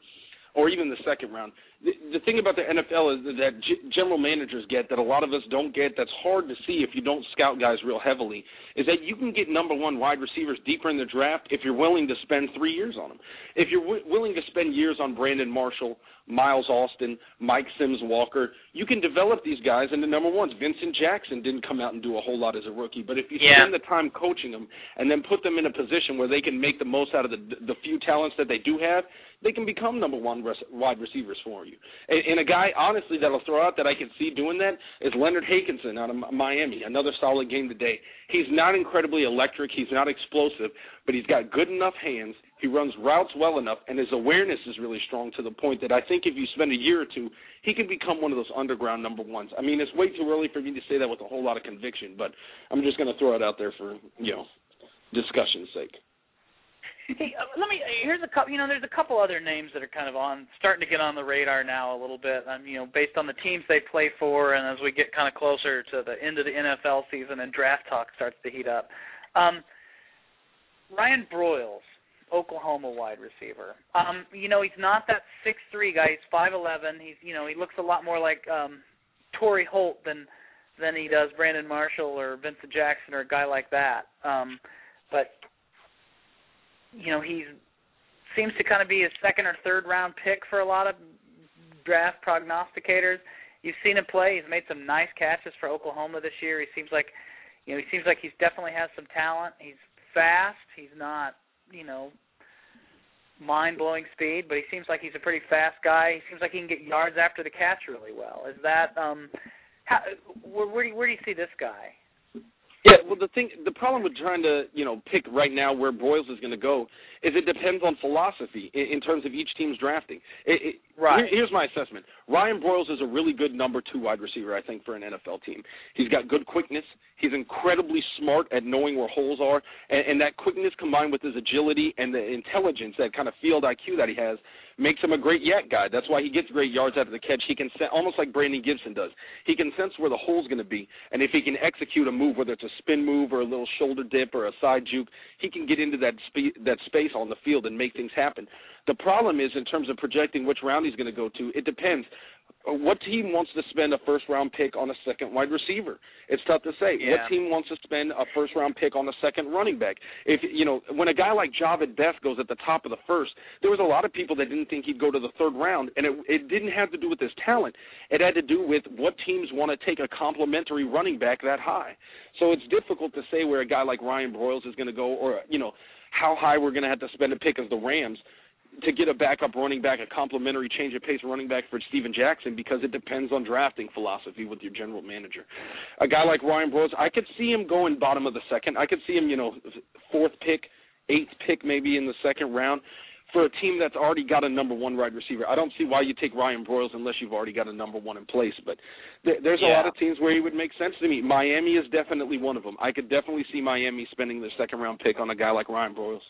Speaker 4: or even the second round. The, the thing about the NFL is that g- general managers get that a lot of us don't get. That's hard to see if you don't scout guys real heavily. Is that you can get number one wide receivers deeper in the draft if you're willing to spend three years on them. If you're w- willing to spend years on Brandon Marshall, Miles Austin, Mike Sims Walker, you can develop these guys into number ones. Vincent Jackson didn't come out and do a whole lot as a rookie, but if you
Speaker 2: Yeah.
Speaker 4: spend the time coaching them and then put them in a position where they can make the most out of the the few talents that they do have, they can become number one res- wide receivers for you. And, and a guy, honestly, that'll throw out that I can see doing that is Leonard Hankerson out of Miami. Another solid game today. He's not incredibly electric. He's not explosive, but he's got good enough hands. He runs routes well enough, and his awareness is really strong to the point that I think if you spend a year or two, he can become one of those underground number ones. I mean, it's way too early for me to say that with a whole lot of conviction, but I'm just going to throw it out there for you know discussion's sake.
Speaker 2: Hey, uh, let me. Here's a couple. You know, there's a couple other names that are kind of on, starting to get on the radar now a little bit. Um, you know, based on the teams they play for, and as we get kind of closer to the end of the NFL season and draft talk starts to heat up. Um, Ryan Broyles, Oklahoma wide receiver. Um, you know, he's not that six three guy. He's five eleven. He's you know, he looks a lot more like um Torry Holt than than he does Brandon Marshall or Vincent Jackson or a guy like that. Um but you know, he seems to kind of be a second or third round pick for a lot of draft prognosticators. You've seen him play. He's made some nice catches for Oklahoma this year. He seems like you know, he seems like he's definitely has some talent. He's fast. He's not, you know, mind blowing speed, but he seems like he's a pretty fast guy. He seems like he can get yards after the catch really well. Is that um how where, where do you, where do you see this guy?
Speaker 4: Yeah, well, the thing, the problem with trying to, you know, pick right now where Broyles is going to go is it depends on philosophy in, in terms of each team's drafting. It,
Speaker 2: right.
Speaker 4: Here, here's my assessment: Ryan Broyles is a really good number two wide receiver, I think, for an NFL team. He's got good quickness. He's incredibly smart at knowing where holes are, and, and that quickness combined with his agility and the intelligence, that kind of field IQ that he has, makes him a great YAC guy. That's why he gets great yards after the catch. He can sense, almost like Brandon Gibson does. He can sense where the hole's going to be, and if he can execute a move, whether it's a spin move or a little shoulder dip or a side juke, he can get into that spe- that space on the field and make things happen. The problem is in terms of projecting which round he's going to go to. It depends. What team wants to spend a first round pick on a second wide receiver? It's tough to say.
Speaker 2: Yeah.
Speaker 4: What team wants to spend a first round pick on a second running back? If you know, when a guy like Jahvid Best goes at the top of the first, there was a lot of people that didn't think he'd go to the third round, and it it didn't have to do with his talent. It had to do with what teams want to take a complementary running back that high. So it's difficult to say where a guy like Ryan Broyles is going to go, or you know, how high we're going to have to spend a pick as the Rams to get a backup running back, a complimentary change of pace running back for Steven Jackson because it depends on drafting philosophy with your general manager. A guy like Ryan Broyles, I could see him going bottom of the second. I could see him, you know, fourth pick, eighth pick maybe in the second round for a team that's already got a number one wide receiver. I don't see why you take Ryan Broyles unless you've already got a number one in place. But th- there's
Speaker 2: Yeah.
Speaker 4: a lot of teams where he would make sense to me. Miami is definitely one of them. I could definitely see Miami spending their second round pick on a guy like Ryan Broyles.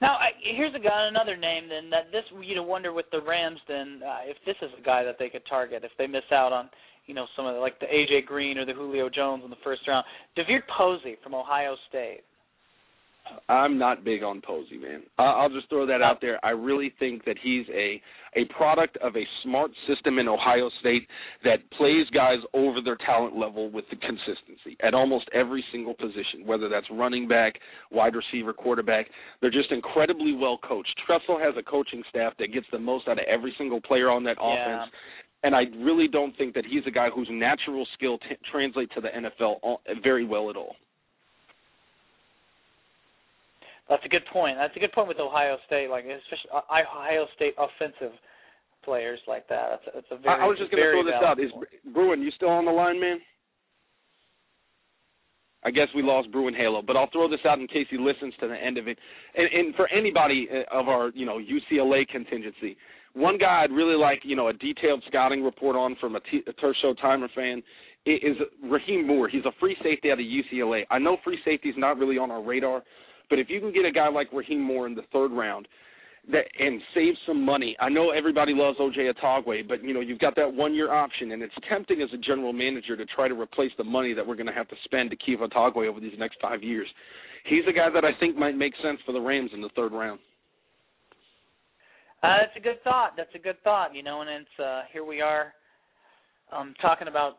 Speaker 2: Now, I, here's a guy, another name. Then that this you know wonder with the Rams. Then uh, if this is a guy that they could target if they miss out on you know some of the, like the AJ Green or the Julio Jones in the first round. DeVier Posey from Ohio State.
Speaker 4: I'm not big on Posey, man. I'll just throw that out there. I really think that he's a a product of a smart system in Ohio State that plays guys over their talent level with the consistency at almost every single position, whether that's running back, wide receiver, quarterback. They're just incredibly well coached. Tressel has a coaching staff that gets the most out of every single player on that
Speaker 2: Yeah.
Speaker 4: offense. And I really don't think that he's a guy whose natural skill t- translates to the NFL all- uh, very well at all.
Speaker 2: That's a good point. That's a good point with Ohio State, like especially uh, Ohio State offensive players like that. That's a, that's a very.
Speaker 4: I, was just going to throw this out. Is. Bruin, you still on the line, man? I guess we lost Bruin Halo, but I'll throw this out in case he listens to the end of it. And, and for anybody uh, of our, you know, UCLA contingency, one guy I'd really like, you know, a detailed scouting report on from a, T- a Show Timer fan is Rahim Moore. He's a free safety out of UCLA. I know free safety is not really on our radar, but if you can get a guy like Rahim Moore in the third round, that and save some money. I know everybody loves OJ Atogwe, but you know you've got that one year option, and it's tempting as a general manager to try to replace the money that we're going to have to spend to keep Atogwe over these next five years. He's a guy that I think might make sense for the Rams in the third round.
Speaker 2: Uh, that's a good thought. That's a good thought. You know, and it's uh, here we are, um, talking about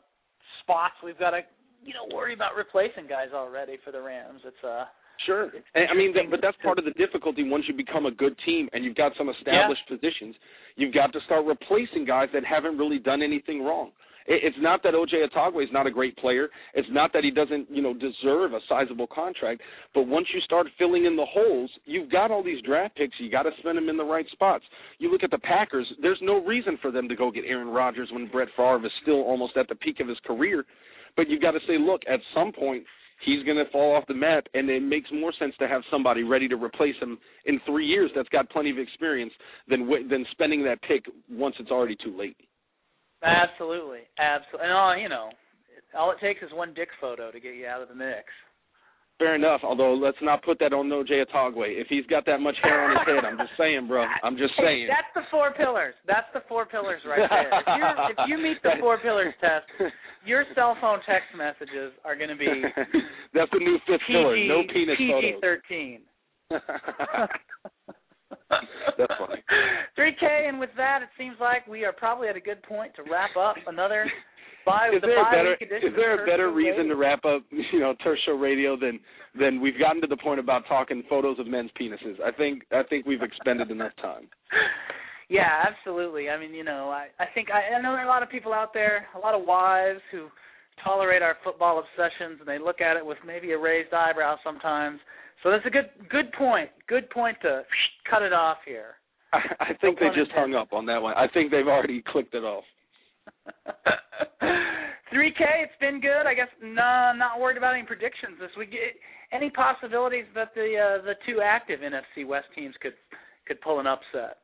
Speaker 2: spots. We've got to, you know, worry about replacing guys already for the Rams. It's uh,
Speaker 4: Sure. And, I mean, but that's part of the difficulty once you become a good team and you've got some established positions. You've got to start replacing guys that haven't really done anything wrong. It's not that OJ Atogwe is not a great player. It's not that he doesn't, you know, deserve a sizable contract. But once you start filling in the holes, you've got all these draft picks. You got to spend them in the right spots. You look at the Packers. There's no reason for them to go get Aaron Rodgers when Brett Favre is still almost at the peak of his career. But you've got to say, look, at some point, he's going to fall off the map, and it makes more sense to have somebody ready to replace him in three years that's got plenty of experience than than spending that pick once it's already too late.
Speaker 2: Absolutely, absolutely, and all you know, all it takes is one dick photo to get you out of the mix.
Speaker 4: Fair enough. Although let's not put that on No Jay Atogwe. If he's got that much hair on his head, I'm just saying, bro. I'm just saying.
Speaker 2: That's the four pillars. That's the four pillars right there. If you if you meet the four pillars test, your cell phone text messages are going to be. *laughs*
Speaker 4: That's the new fifth
Speaker 2: PG,
Speaker 4: pillar. No penis
Speaker 2: PG thirteen. *laughs*
Speaker 4: That's funny. *laughs*
Speaker 2: 3K, and with that, it seems like we are probably at a good point to wrap up another
Speaker 4: Is
Speaker 2: the
Speaker 4: there a better is there a better reason
Speaker 2: Radio.
Speaker 4: to wrap up, you know, Show Radio than than we've gotten to the point about talking photos of men's penises. I think I think we've expended enough time. *laughs*
Speaker 2: Yeah, absolutely. I mean, you know, I I think I, I know there are a lot of people out there, a lot of wives who tolerate our football obsessions, and they look at it with maybe a raised eyebrow sometimes. So that's a good good point. Good point to cut it off here.
Speaker 4: I, I think
Speaker 2: No
Speaker 4: they just hung up on that one. I think they've already clicked it off. *laughs*
Speaker 2: 3K, it's been good. I guess no, not worried about any predictions this week. Any possibilities that the uh, the two active NFC West teams could could pull an upset?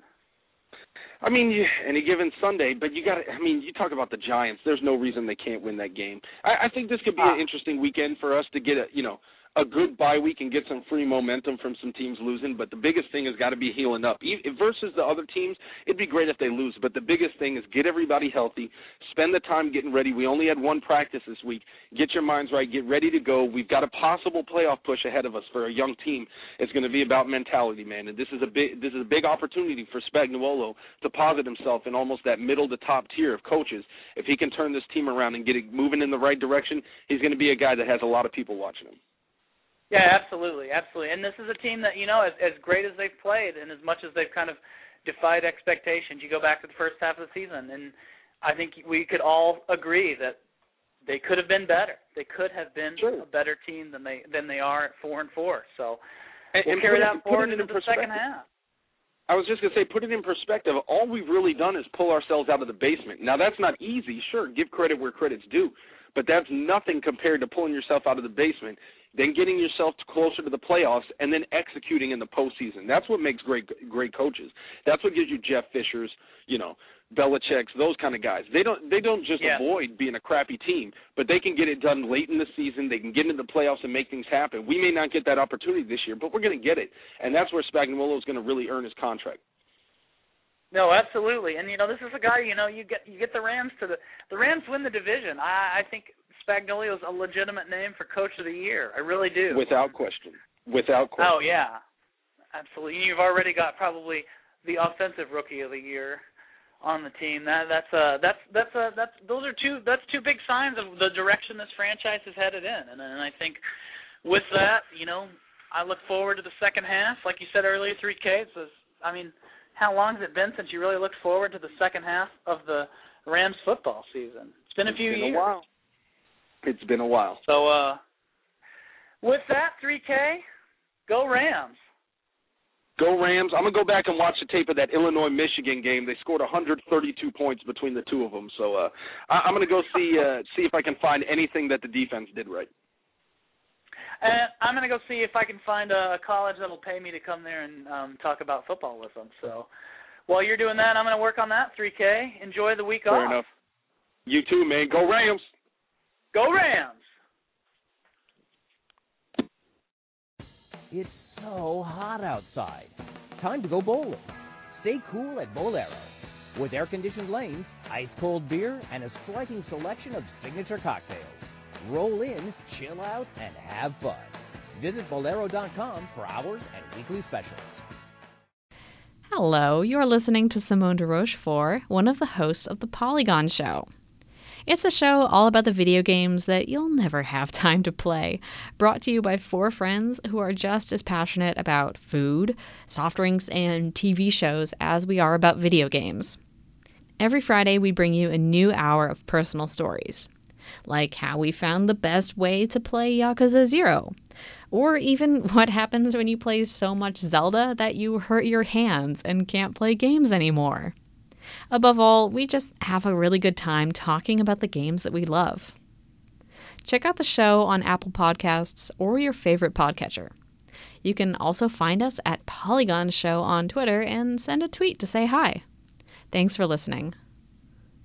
Speaker 4: I mean, you, any given Sunday, but you got. I mean, you talk about the Giants. There's no reason they can't win that game. I, I think this could be
Speaker 2: Ah.
Speaker 4: an interesting weekend for us to get a, you know, a good bye week and get some free momentum from some teams losing. But the biggest thing has got to be healing up. Versus the other teams, it'd be great if they lose. But the biggest thing is get everybody healthy. Spend the time getting ready. We only had one practice this week. Get your minds right. Get ready to go. We've got a possible playoff push ahead of us for a young team. It's going to be about mentality, man. And this is a big this is a big opportunity for Spagnuolo to posit himself in almost that middle to top tier of coaches. If he can turn this team around and get it moving in the right direction, he's going to be a guy that has a lot of people watching him.
Speaker 2: Yeah, absolutely, absolutely. And this is a team that you know, as as great as they've played, and as much as they've kind of defied expectations. You go back to the first half of the season, and I think we could all agree that they could have been better. They could have been
Speaker 4: Sure.
Speaker 2: a better team than they than they are at four and four. So
Speaker 4: And,
Speaker 2: we'll
Speaker 4: and
Speaker 2: carry that forward into
Speaker 4: in
Speaker 2: the second half.
Speaker 4: I was just going to say, put it in perspective. All we've really done is pull ourselves out of the basement. Now, that's not easy. Sure, give credit where credit's due, but that's nothing compared to pulling yourself out of the basement, then getting yourself closer to the playoffs, and then executing in the postseason. That's what makes great great coaches. That's what gives you Jeff Fishers, you know, Belichick's, those kind of guys. They don't they don't just
Speaker 2: Yeah.
Speaker 4: avoid being a crappy team, but they can get it done late in the season. They can get into the playoffs and make things happen. We may not get that opportunity this year, but we're going to get it, and that's where Spagnuolo is going to really earn his contract.
Speaker 2: No, absolutely. And you know, this is a guy. You know, you get you get the Rams to the the Rams win the division. I I think Spagnuolo is a legitimate name for Coach of the Year. I really do.
Speaker 4: Without question. Without question.
Speaker 2: Oh yeah, absolutely. You've already got probably the offensive rookie of the year on the team. That that's uh that's that's uh that's those are two that's two big signs of the direction this franchise is headed in. And and I think with that, you know, I look forward to the second half. Like you said earlier, three K. It's a, I mean, how long has it been since you really looked forward to the second half of the Rams football season? It's been a few
Speaker 4: it's been
Speaker 2: years.
Speaker 4: a while. It's been a while.
Speaker 2: So uh with that, three K, go Rams.
Speaker 4: Go Rams. I'm gonna go back and watch the tape of that Illinois Michigan game. They scored 132 points between the two of them. So uh, I, I'm gonna go see uh, see if I can find anything that the defense did right.
Speaker 2: And I'm gonna go see if I can find a, college that'll pay me to come there and um talk about football with them. So while you're doing that, I'm gonna work on that 3K. Enjoy the week
Speaker 4: Fair
Speaker 2: off.
Speaker 4: enough. You too, man. Go Rams.
Speaker 2: Go Rams.
Speaker 1: It's so hot outside. Time to go bowling. Stay cool at Bowlero. With air conditioned lanes, ice cold beer, and a striking selection of signature cocktails. Roll in, chill out, and have fun. Visit Bowlero.com for hours and weekly specials.
Speaker 7: Hello, you're listening to Simone de Rochefort, one of the hosts of The Polygon Show. It's a show all about the video games that you'll never have time to play, brought to you by four friends who are just as passionate about food, soft drinks, and TV shows as we are about video games. Every Friday, we bring you a new hour of personal stories, like how we found the best way to play Yakuza Zero, or even *laughs* what happens when you play so much Zelda that you hurt your hands and can't play games anymore. Above all, we just have a really good time talking about the games that we love. Check out the show on Apple Podcasts or your favorite podcatcher. You can also find us at Polygon Show on Twitter and send a tweet to say hi. Thanks for listening.